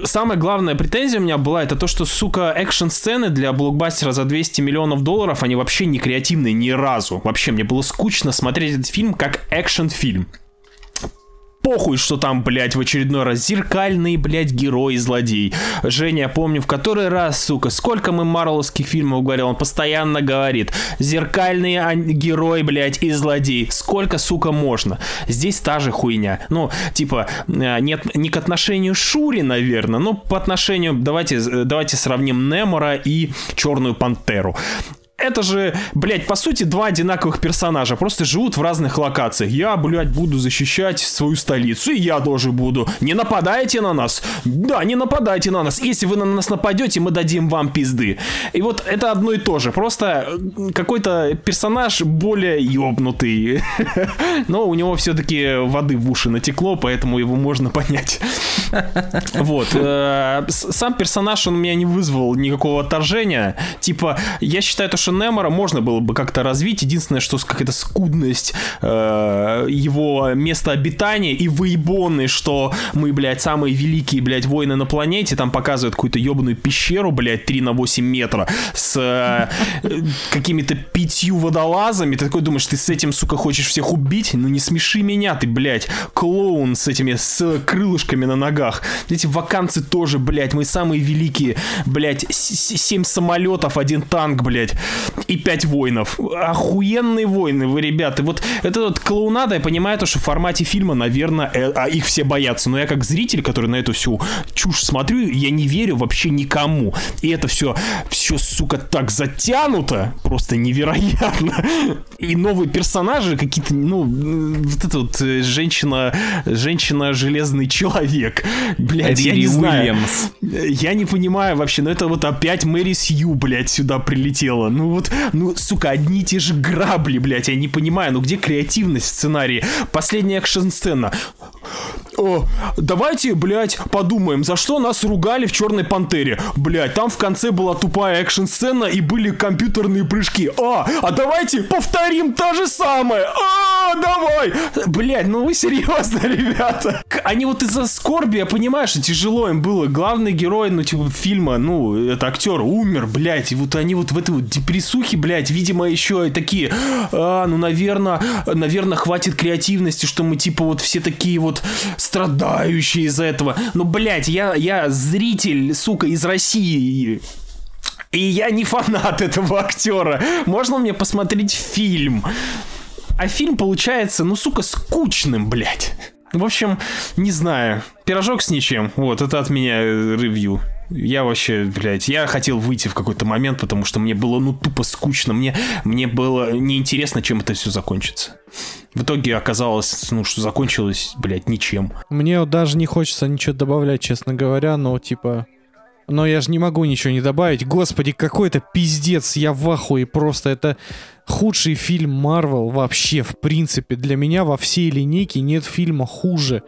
S4: самая главная претензия у меня была, это то, что, сука, экшн-сцены для блокбастера за 200 миллионов долларов, они вообще не креативные ни разу. Вообще, мне было скучно смотреть этот фильм как экшн-фильм похуй, что там, блядь, в очередной раз зеркальный, блядь, герой и злодей. Женя, помню, в который раз, сука, сколько мы марвеловских фильмов говорил, он постоянно говорит, зеркальный ан- герой, блядь, и злодей. Сколько, сука, можно? Здесь та же хуйня. Ну, типа, э, нет, не к отношению Шури, наверное, но по отношению, давайте, э, давайте сравним Немора и Черную Пантеру. Это же, блядь, по сути, два одинаковых персонажа, просто живут в разных локациях. Я, блядь, буду защищать свою столицу, и я тоже буду. Не нападайте на нас. Да, не нападайте на нас. Если вы на нас нападете, мы дадим вам пизды. И вот это одно и то же. Просто какой-то персонаж более ёбнутый. Но у него все-таки воды в уши натекло, поэтому его можно понять. Вот. э, Сам персонаж, он меня не вызвал никакого отторжения. Типа, я считаю, то, что Немора можно было бы как-то развить. Единственное, что какая-то скудность э, его места обитания и выебоны, что мы, блядь, самые великие, блядь, воины на планете. Там показывают какую-то ебаную пещеру, блядь, 3 на 8 метра с э, какими-то пятью водолазами. Ты такой думаешь, ты с этим, сука, хочешь всех убить? Ну не смеши меня, ты, блядь, клоун с этими, с крылышками на ногах. Эти ваканцы тоже, блядь, мы самые великие, блядь, с- с- семь самолетов, один танк, блядь, и пять воинов. Охуенные воины вы, ребята. Вот это вот клоунада, я понимаю, то, что в формате фильма, наверное, э, а их все боятся. Но я как зритель, который на эту всю чушь смотрю, я не верю вообще никому. И это все, все, сука, так затянуто, просто невероятно. И новые персонажи какие-то, ну, вот эта вот э, женщина, женщина железный человек. Блядь, я не знаю.
S2: Уильямс.
S4: Я не понимаю вообще, но это вот опять Мэри Сью, блядь, сюда прилетела. Ну вот, ну, сука, одни и те же грабли, блядь, я не понимаю, ну где креативность в сценарии? Последняя экшн-сцена. О, давайте, блядь, подумаем, за что нас ругали в Черной Пантере. Блядь, там в конце была тупая экшн-сцена и были компьютерные прыжки. А, а давайте повторим то же самое. А, давай. Блядь, ну вы серьезно, ребята? Они вот из-за скорби, я понимаю, что тяжело им было. Главный герой, ну, типа, фильма, ну, это актер, умер, блядь. И вот они вот в этой вот депрессухе, блядь, видимо, еще и такие, а, ну, наверное, наверное, хватит креативности, что мы, типа, вот все такие вот страдающие из-за этого. Ну, блядь, я, я зритель, сука, из России. И я не фанат этого актера. Можно мне посмотреть фильм? А фильм получается, ну, сука, скучным, блядь. В общем, не знаю. Пирожок с ничем. Вот, это от меня э, ревью. Я вообще, блядь, я хотел выйти в какой-то момент, потому что мне было, ну, тупо скучно. Мне, мне было неинтересно, чем это все закончится. В итоге оказалось, ну, что закончилось, блядь, ничем.
S3: Мне даже не хочется ничего добавлять, честно говоря, но типа... Но я же не могу ничего не добавить. Господи, какой-то пиздец, я в ахуе просто. Это худший фильм Марвел вообще, в принципе. Для меня во всей линейке нет фильма хуже.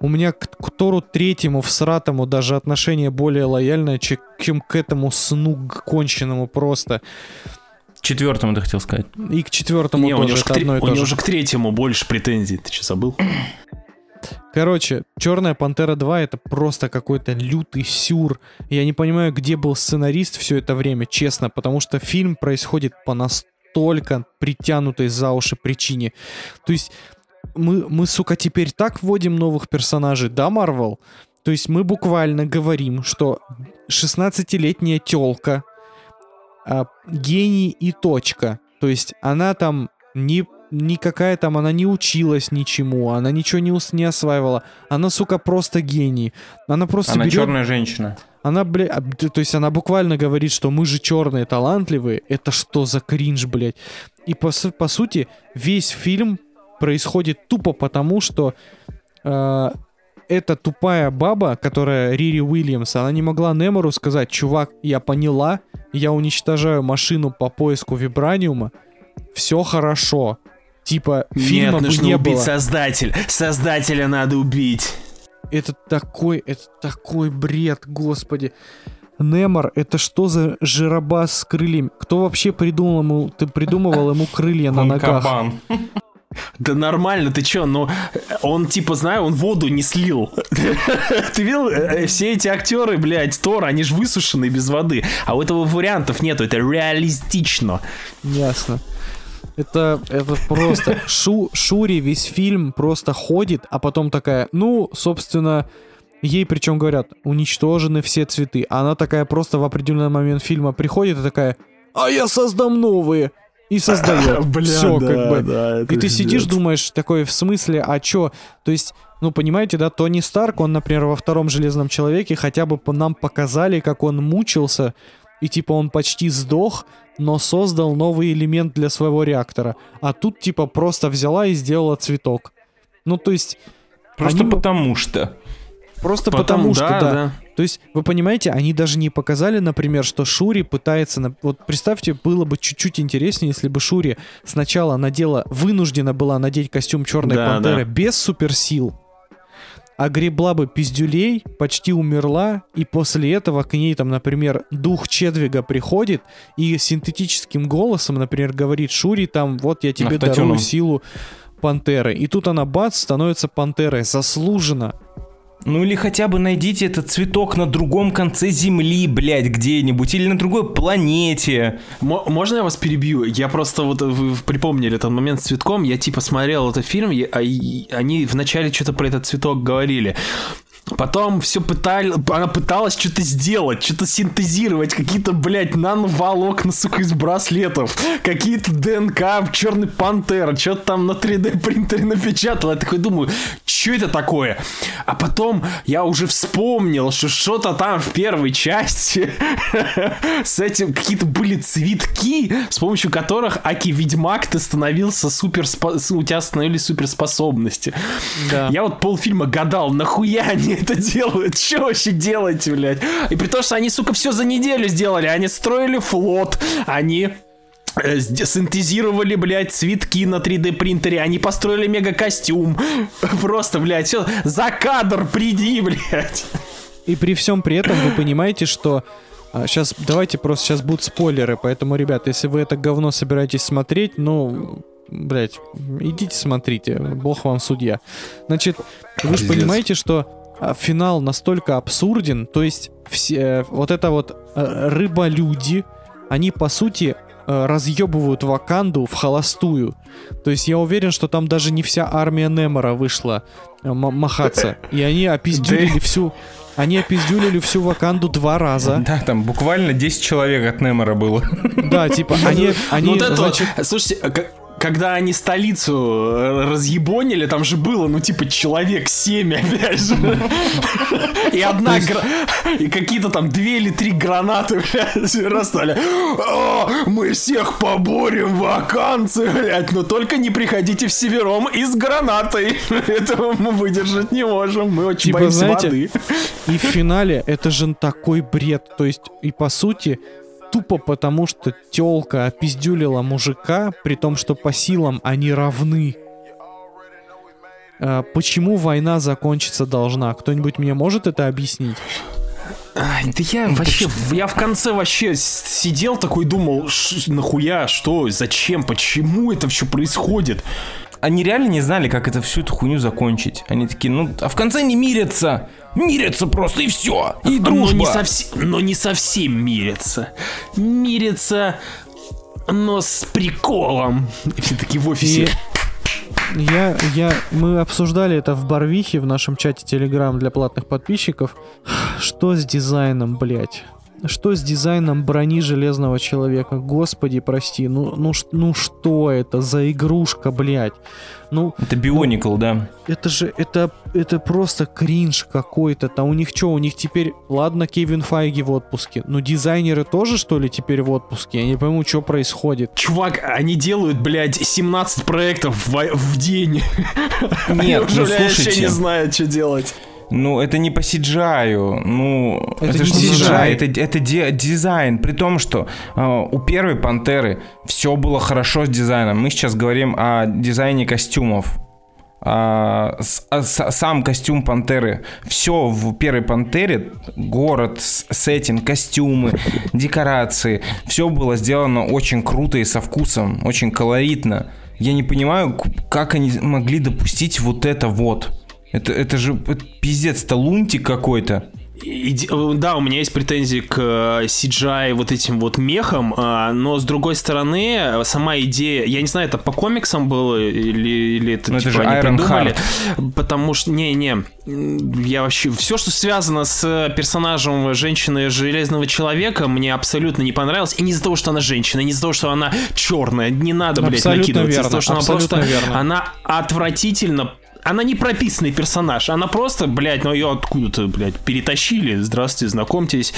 S3: У меня к, к Тору третьему, всратому, даже отношение более лояльное, че- чем к этому сну конченному просто.
S2: Четвертому ты хотел сказать.
S3: И к четвертому
S4: Не, у
S3: тоже
S4: него, же
S3: это
S4: к,
S3: одно и
S4: у него
S3: же.
S4: к третьему больше претензий. Ты что, забыл?
S3: Короче, Черная Пантера 2 это просто какой-то лютый сюр. Я не понимаю, где был сценарист все это время, честно, потому что фильм происходит по настолько притянутой за уши причине. То есть мы, мы, сука, теперь так вводим новых персонажей, да, Марвел? То есть мы буквально говорим, что 16-летняя телка, а, гений и точка. То есть она там не никакая там, она не училась ничему, она ничего не, не осваивала. Она, сука, просто гений. Она просто
S2: Она
S3: берет-
S2: черная женщина.
S3: Она, бля, а, то есть она буквально говорит, что мы же черные, талантливые. Это что за кринж, блядь? И по, по сути весь фильм происходит тупо потому, что э, эта тупая баба, которая Рири Уильямс, она не могла Немору сказать, чувак, я поняла, я уничтожаю машину по поиску вибраниума, все хорошо. Типа, фильма
S4: Нет,
S3: бы
S4: нужно
S3: не
S4: убить
S3: было.
S4: создатель. Создателя надо убить.
S3: Это такой, это такой бред, господи. Немор, это что за жиробас с крыльями? Кто вообще придумал ему, ты придумывал ему крылья на ногах?
S2: кабан.
S4: Да нормально, ты чё, ну, он типа, знаю, он воду не слил. Ты видел, э, все эти актеры, блядь, Тор, они же высушены без воды. А у этого вариантов нету, это реалистично.
S3: Ясно. Это, это просто... Шу, Шури весь фильм просто ходит, а потом такая, ну, собственно, ей причем говорят, уничтожены все цветы. А она такая просто в определенный момент фильма приходит и такая, а я создам новые. И создает.
S4: Бля,
S3: Все,
S4: да,
S3: как бы.
S4: да,
S3: и ты сидишь,
S4: пиздец.
S3: думаешь, такой, в смысле, а чё? То есть, ну, понимаете, да, Тони Старк, он, например, во втором Железном Человеке хотя бы по нам показали, как он мучился, и типа он почти сдох, но создал новый элемент для своего реактора. А тут типа просто взяла и сделала цветок. Ну, то есть...
S2: Просто
S3: они
S2: потому что.
S3: Просто потому, что,
S4: да,
S3: да.
S4: да.
S3: То есть, вы понимаете, они даже не показали, например, что Шури пытается... Вот представьте, было бы чуть-чуть интереснее, если бы Шури сначала надела, вынуждена была надеть костюм Черной
S4: Да,
S3: Пантеры
S4: да.
S3: без суперсил, а гребла бы пиздюлей, почти умерла, и после этого к ней там, например, дух Чедвига приходит и синтетическим голосом, например, говорит Шури там, вот я тебе
S2: Автотюном.
S3: дарую силу пантеры. И тут она бац, становится пантерой, заслуженно.
S2: Ну или хотя бы найдите этот цветок на другом конце Земли, блядь, где-нибудь, или на другой планете.
S4: Мо- Можно я вас перебью? Я просто вот вы припомнили этот момент с цветком. Я типа смотрел этот фильм, и- а и они вначале что-то про этот цветок говорили. Потом все пытали, она пыталась что-то сделать, что-то синтезировать, какие-то, блядь, нановолокна, сука, из браслетов, какие-то ДНК, черный пантера, что-то там на 3D принтере напечатала. Я такой думаю, что это такое? А потом я уже вспомнил, что что-то там в первой части с этим какие-то были цветки, с помощью которых Аки Ведьмак ты становился супер, у тебя становились суперспособности.
S3: Да.
S4: Я вот полфильма гадал, нахуя они это делают? Что вообще делаете, блядь? И при том, что они, сука, все за неделю сделали. Они строили флот, они э, синтезировали, блядь, цветки на 3D принтере, они построили мега-костюм. Просто, блядь, все, за кадр приди, блядь.
S3: И при всем при этом вы понимаете, что сейчас давайте просто сейчас будут спойлеры, поэтому, ребят, если вы это говно собираетесь смотреть, ну, блять, идите смотрите, бог вам судья. Значит, вы же понимаете, что а, финал настолько абсурден, то есть все, э, вот это вот э, рыболюди, они по сути э, разъебывают Ваканду в холостую. То есть я уверен, что там даже не вся армия Немора вышла м- махаться. И они опиздюлили всю... Они опиздюлили всю Ваканду два раза.
S2: Да, там буквально 10 человек от Немора было.
S3: Да, типа, они... они
S4: Ну вот это
S3: значит,
S4: слушайте, а как- когда они столицу э, разъебонили, там же было, ну, типа, человек 7, опять же. И одна И какие-то там две или три гранаты, блядь, расстали. «О, мы всех поборем, ваканцы, блядь, но только не приходите в Севером и с гранатой. Этого мы выдержать не можем, мы очень
S3: Типа,
S4: боимся
S3: знаете,
S4: воды.
S3: И в финале это же такой бред. То есть, и по сути, тупо потому, что телка опиздюлила мужика, при том, что по силам они равны. А, почему война закончиться должна? Кто-нибудь мне может это объяснить?
S4: Ай, да я вообще, я в конце вообще сидел такой думал, «Ш- нахуя, что, зачем, почему это все происходит?
S2: Они реально не знали, как это всю эту хуйню закончить. Они такие, ну, а в конце не мирятся. Мирятся просто и все. И
S4: Но
S2: дружба.
S4: не, совсем, но не совсем мирятся. Мирятся, но с приколом. И все таки в офисе.
S3: И я, я, мы обсуждали это в Барвихе, в нашем чате Telegram для платных подписчиков. Что с дизайном, блядь? Что с дизайном брони Железного Человека? Господи, прости, ну, ну, ну что это за игрушка, блядь? Ну,
S2: Это Бионикл, да.
S3: это же, это, это просто кринж какой-то. Там у них что, у них теперь, ладно, Кевин Файги в отпуске, но дизайнеры тоже, что ли, теперь в отпуске? Я не пойму, что происходит.
S4: Чувак, они делают, блядь, 17 проектов в, в день. Они
S2: Нет,
S4: уже,
S2: ну
S4: блядь, вообще
S2: слушайте.
S4: не знают, что делать.
S2: Ну, это не по CGI, ну...
S3: Это не
S2: же
S3: CGI.
S2: это, это ди- дизайн. При том, что э, у первой Пантеры все было хорошо с дизайном. Мы сейчас говорим о дизайне костюмов. А, с- а, с- сам костюм Пантеры. Все в первой Пантере, город, сеттинг, костюмы, декорации. Все было сделано очень круто и со вкусом, очень колоритно. Я не понимаю, как они могли допустить вот это вот. Это, это же это пиздец, это лунтик какой-то.
S4: Э, Да, у меня есть претензии к э, CGI вот этим вот мехам, а, но с другой стороны, э, сама идея, я не знаю, это по комиксам было или, или это
S2: Ну, это
S4: типа
S2: же
S4: они
S2: Iron
S4: придумали, потому что, не-не, я вообще, все, что связано с персонажем женщины Железного Человека, мне абсолютно не понравилось, и не из-за того, что она женщина, не из-за того, что она черная, не надо, блядь,
S3: Абсолютно
S4: накидываться, из-за
S3: верно,
S4: того, что она просто,
S3: верно.
S4: она отвратительно она не прописанный персонаж, она просто, блядь, ну ее откуда-то, блядь, перетащили. Здравствуйте, знакомьтесь,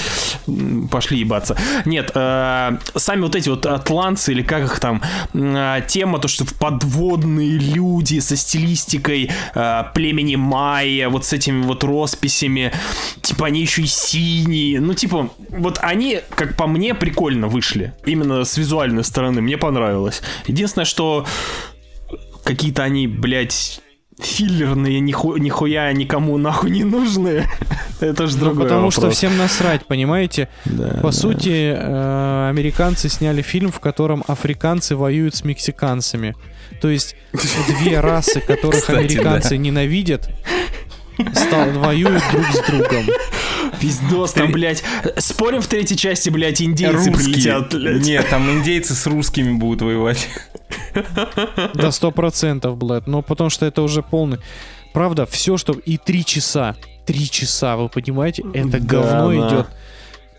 S4: пошли ебаться. Нет, э, сами вот эти вот атланцы или как их там, э, тема то, что подводные люди со стилистикой э, племени майя, вот с этими вот росписями, типа они еще и синие, ну типа, вот они, как по мне, прикольно вышли. Именно с визуальной стороны, мне понравилось. Единственное, что какие-то они, блядь, филлерные, ниху- нихуя никому нахуй не нужные. Это же
S3: Ну,
S4: другой
S3: потому что всем насрать, понимаете?
S4: Да,
S3: По
S4: да.
S3: сути, э, американцы сняли фильм, в котором африканцы воюют с мексиканцами. То есть две расы, которых
S2: Кстати,
S3: американцы ненавидят, стал- воюют друг с другом.
S4: Пиздос там, блядь. Спорим, в третьей части, блядь, индейцы прилетят, блядь.
S2: Нет, там индейцы с русскими будут воевать.
S3: До сто процентов, блядь. Ну, потому что это уже полный... Правда, все, что... И три часа. Три часа, вы понимаете? Это
S4: Да,
S3: говно
S4: да.
S3: идет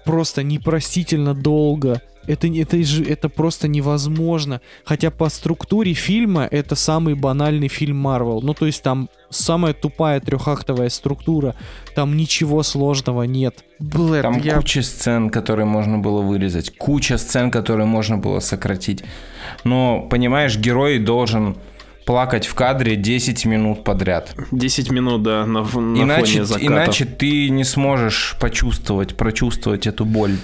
S3: просто непростительно долго. Это, это, же, это просто невозможно. Хотя по структуре фильма это самый банальный фильм Марвел. Ну, то есть там самая тупая трехактовая структура. Там ничего сложного нет. Блэд,
S2: Там
S3: я...
S2: куча сцен, которые можно было вырезать, куча сцен, которые можно было сократить. Но, понимаешь, герой должен плакать в кадре 10 минут подряд.
S4: 10 минут, да, на, на
S2: Иначе,
S4: фоне заката.
S2: иначе ты не сможешь почувствовать, прочувствовать эту боль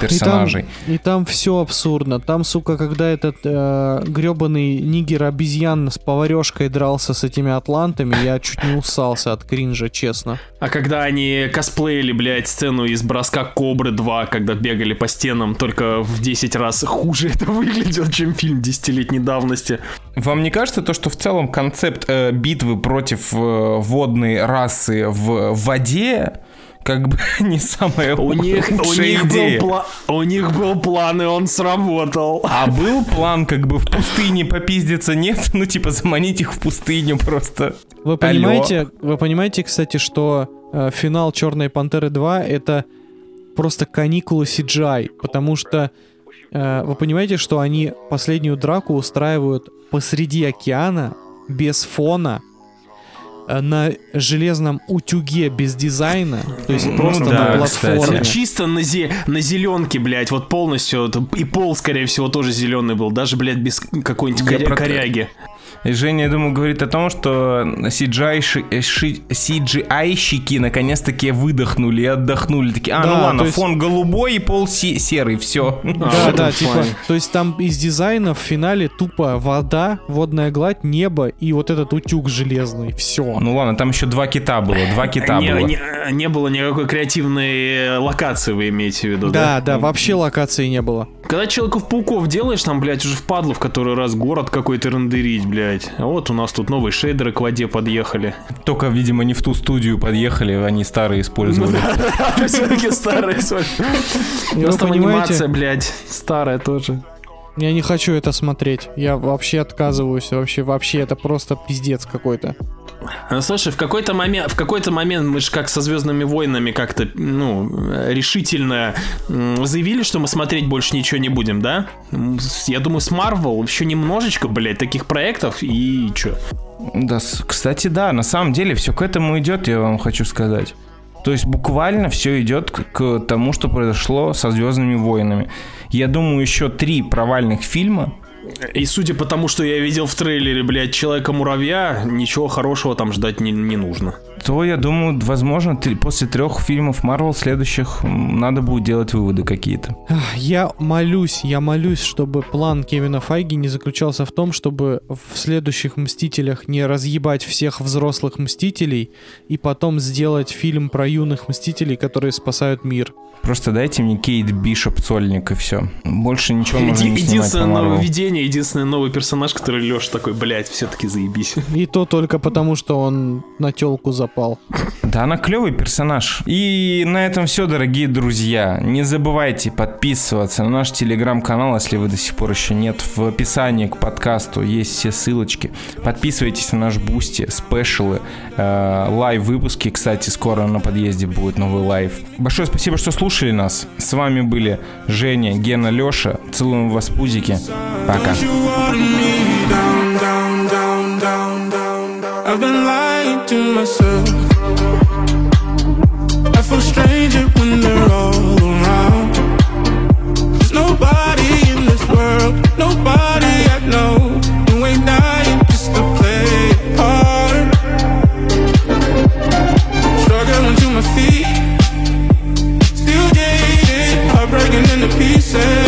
S2: персонажей.
S3: И там, и там все абсурдно. Там, сука, когда этот э, гребаный нигер-обезьян с поварешкой дрался с этими атлантами, я чуть не усался от кринжа, честно.
S4: А когда они косплеили, блядь, сцену из броска Кобры 2, когда бегали по стенам, только в 10 раз хуже это выглядело, чем фильм десятилетней давности.
S2: Вам не кажется то, что в целом концепт э, битвы против э, водной расы в воде как бы не самая
S4: У них, у, них был
S2: идея?
S4: пла- у них был план, и он сработал.
S2: А был план как бы в пустыне попиздиться? Нет? Ну типа заманить их в пустыню просто.
S3: Вы
S2: Алло.
S3: понимаете, вы понимаете, кстати, что э, финал Черной Пантеры 2 это просто каникулы CGI, потому что э, вы понимаете, что они последнюю драку устраивают посреди океана без фона на железном утюге без дизайна, то есть просто
S2: Ну да,
S3: на
S2: кстати.
S3: платформе.
S4: Чисто на, зе- на зеленке, блядь, вот полностью. И пол, скорее всего, тоже зеленый был. Даже, блядь, без какой-нибудь коря-
S2: про-
S4: коряги.
S2: И Женя, я думаю, говорит о том, что CGI ши- э, CGI-щики наконец-таки выдохнули и отдохнули. Такие, а,
S3: Да,
S2: ну ладно,
S3: есть-
S2: фон голубой и пол се- серый, все.
S4: А,
S3: Да,
S4: этом
S3: да, типа, то есть там из дизайна в финале тупо вода, водная гладь, небо и вот этот утюг железный. Все.
S2: Ну ладно, там еще два кита было, два кита
S4: не,
S2: было.
S4: не- не было никакой креативной э, локации, вы имеете в виду, да?
S3: Да, да, вообще локации не было.
S4: Когда Человеков-пауков делаешь, там, блядь, уже впадло в который раз город какой-то рендерить, блядь. А вот у нас тут новые шейдеры к воде подъехали.
S2: Только, видимо, не в ту студию подъехали, они старые использовали.
S4: Все-таки старые. У
S3: И
S4: нас там анимация, блядь, старая тоже.
S3: я не хочу это смотреть. Я вообще отказываюсь. Вообще, вообще, это просто пиздец какой-то.
S4: Слушай, в какой-то момент, в какой-то момент мы же как со Звездными войнами как-то, ну, решительно заявили, что мы смотреть больше ничего не будем, да? Я думаю, с Marvel еще немножечко, блядь, таких проектов и чё?
S2: Да, кстати, да, на самом деле все к этому идет, я вам хочу сказать. То есть буквально все идет к тому, что произошло со Звездными войнами. Я думаю, еще три провальных фильма.
S4: И судя по тому, что я видел в трейлере, блядь, Человека-муравья, ничего хорошего там ждать не, не нужно.
S2: То я думаю, возможно, три- после трех фильмов Марвел следующих надо будет делать выводы какие-то.
S3: Я молюсь, я молюсь, чтобы план Кевина Файги не заключался в том, чтобы в следующих Мстителях не разъебать всех взрослых Мстителей и потом сделать фильм про юных Мстителей, которые спасают мир.
S2: Просто дайте мне Кейт Бишоп Цольник и все. Больше ничего можно
S4: Еди-
S2: не
S4: единственное нововведение, единственный новый персонаж, который Леша такой, блядь, все-таки заебись.
S3: И то только потому, что он на телку запал. запал.
S2: Да, она клевый персонаж. И на этом все, дорогие друзья. Не забывайте подписываться на наш телеграм-канал, если вы до сих пор еще нет. В описании к подкасту есть все ссылочки. Подписывайтесь на наш Бусти, special ы, э, live -выпуски. Кстати, скоро на подъезде будет новый live. Большое спасибо, что слушали слушали нас. С вами были Женя, Гена, Леша. Целуем вас пузики. Пока.
S1: I've been lying to myself. I feel stranger when they're all around. There's nobody in this world, nobody I know. say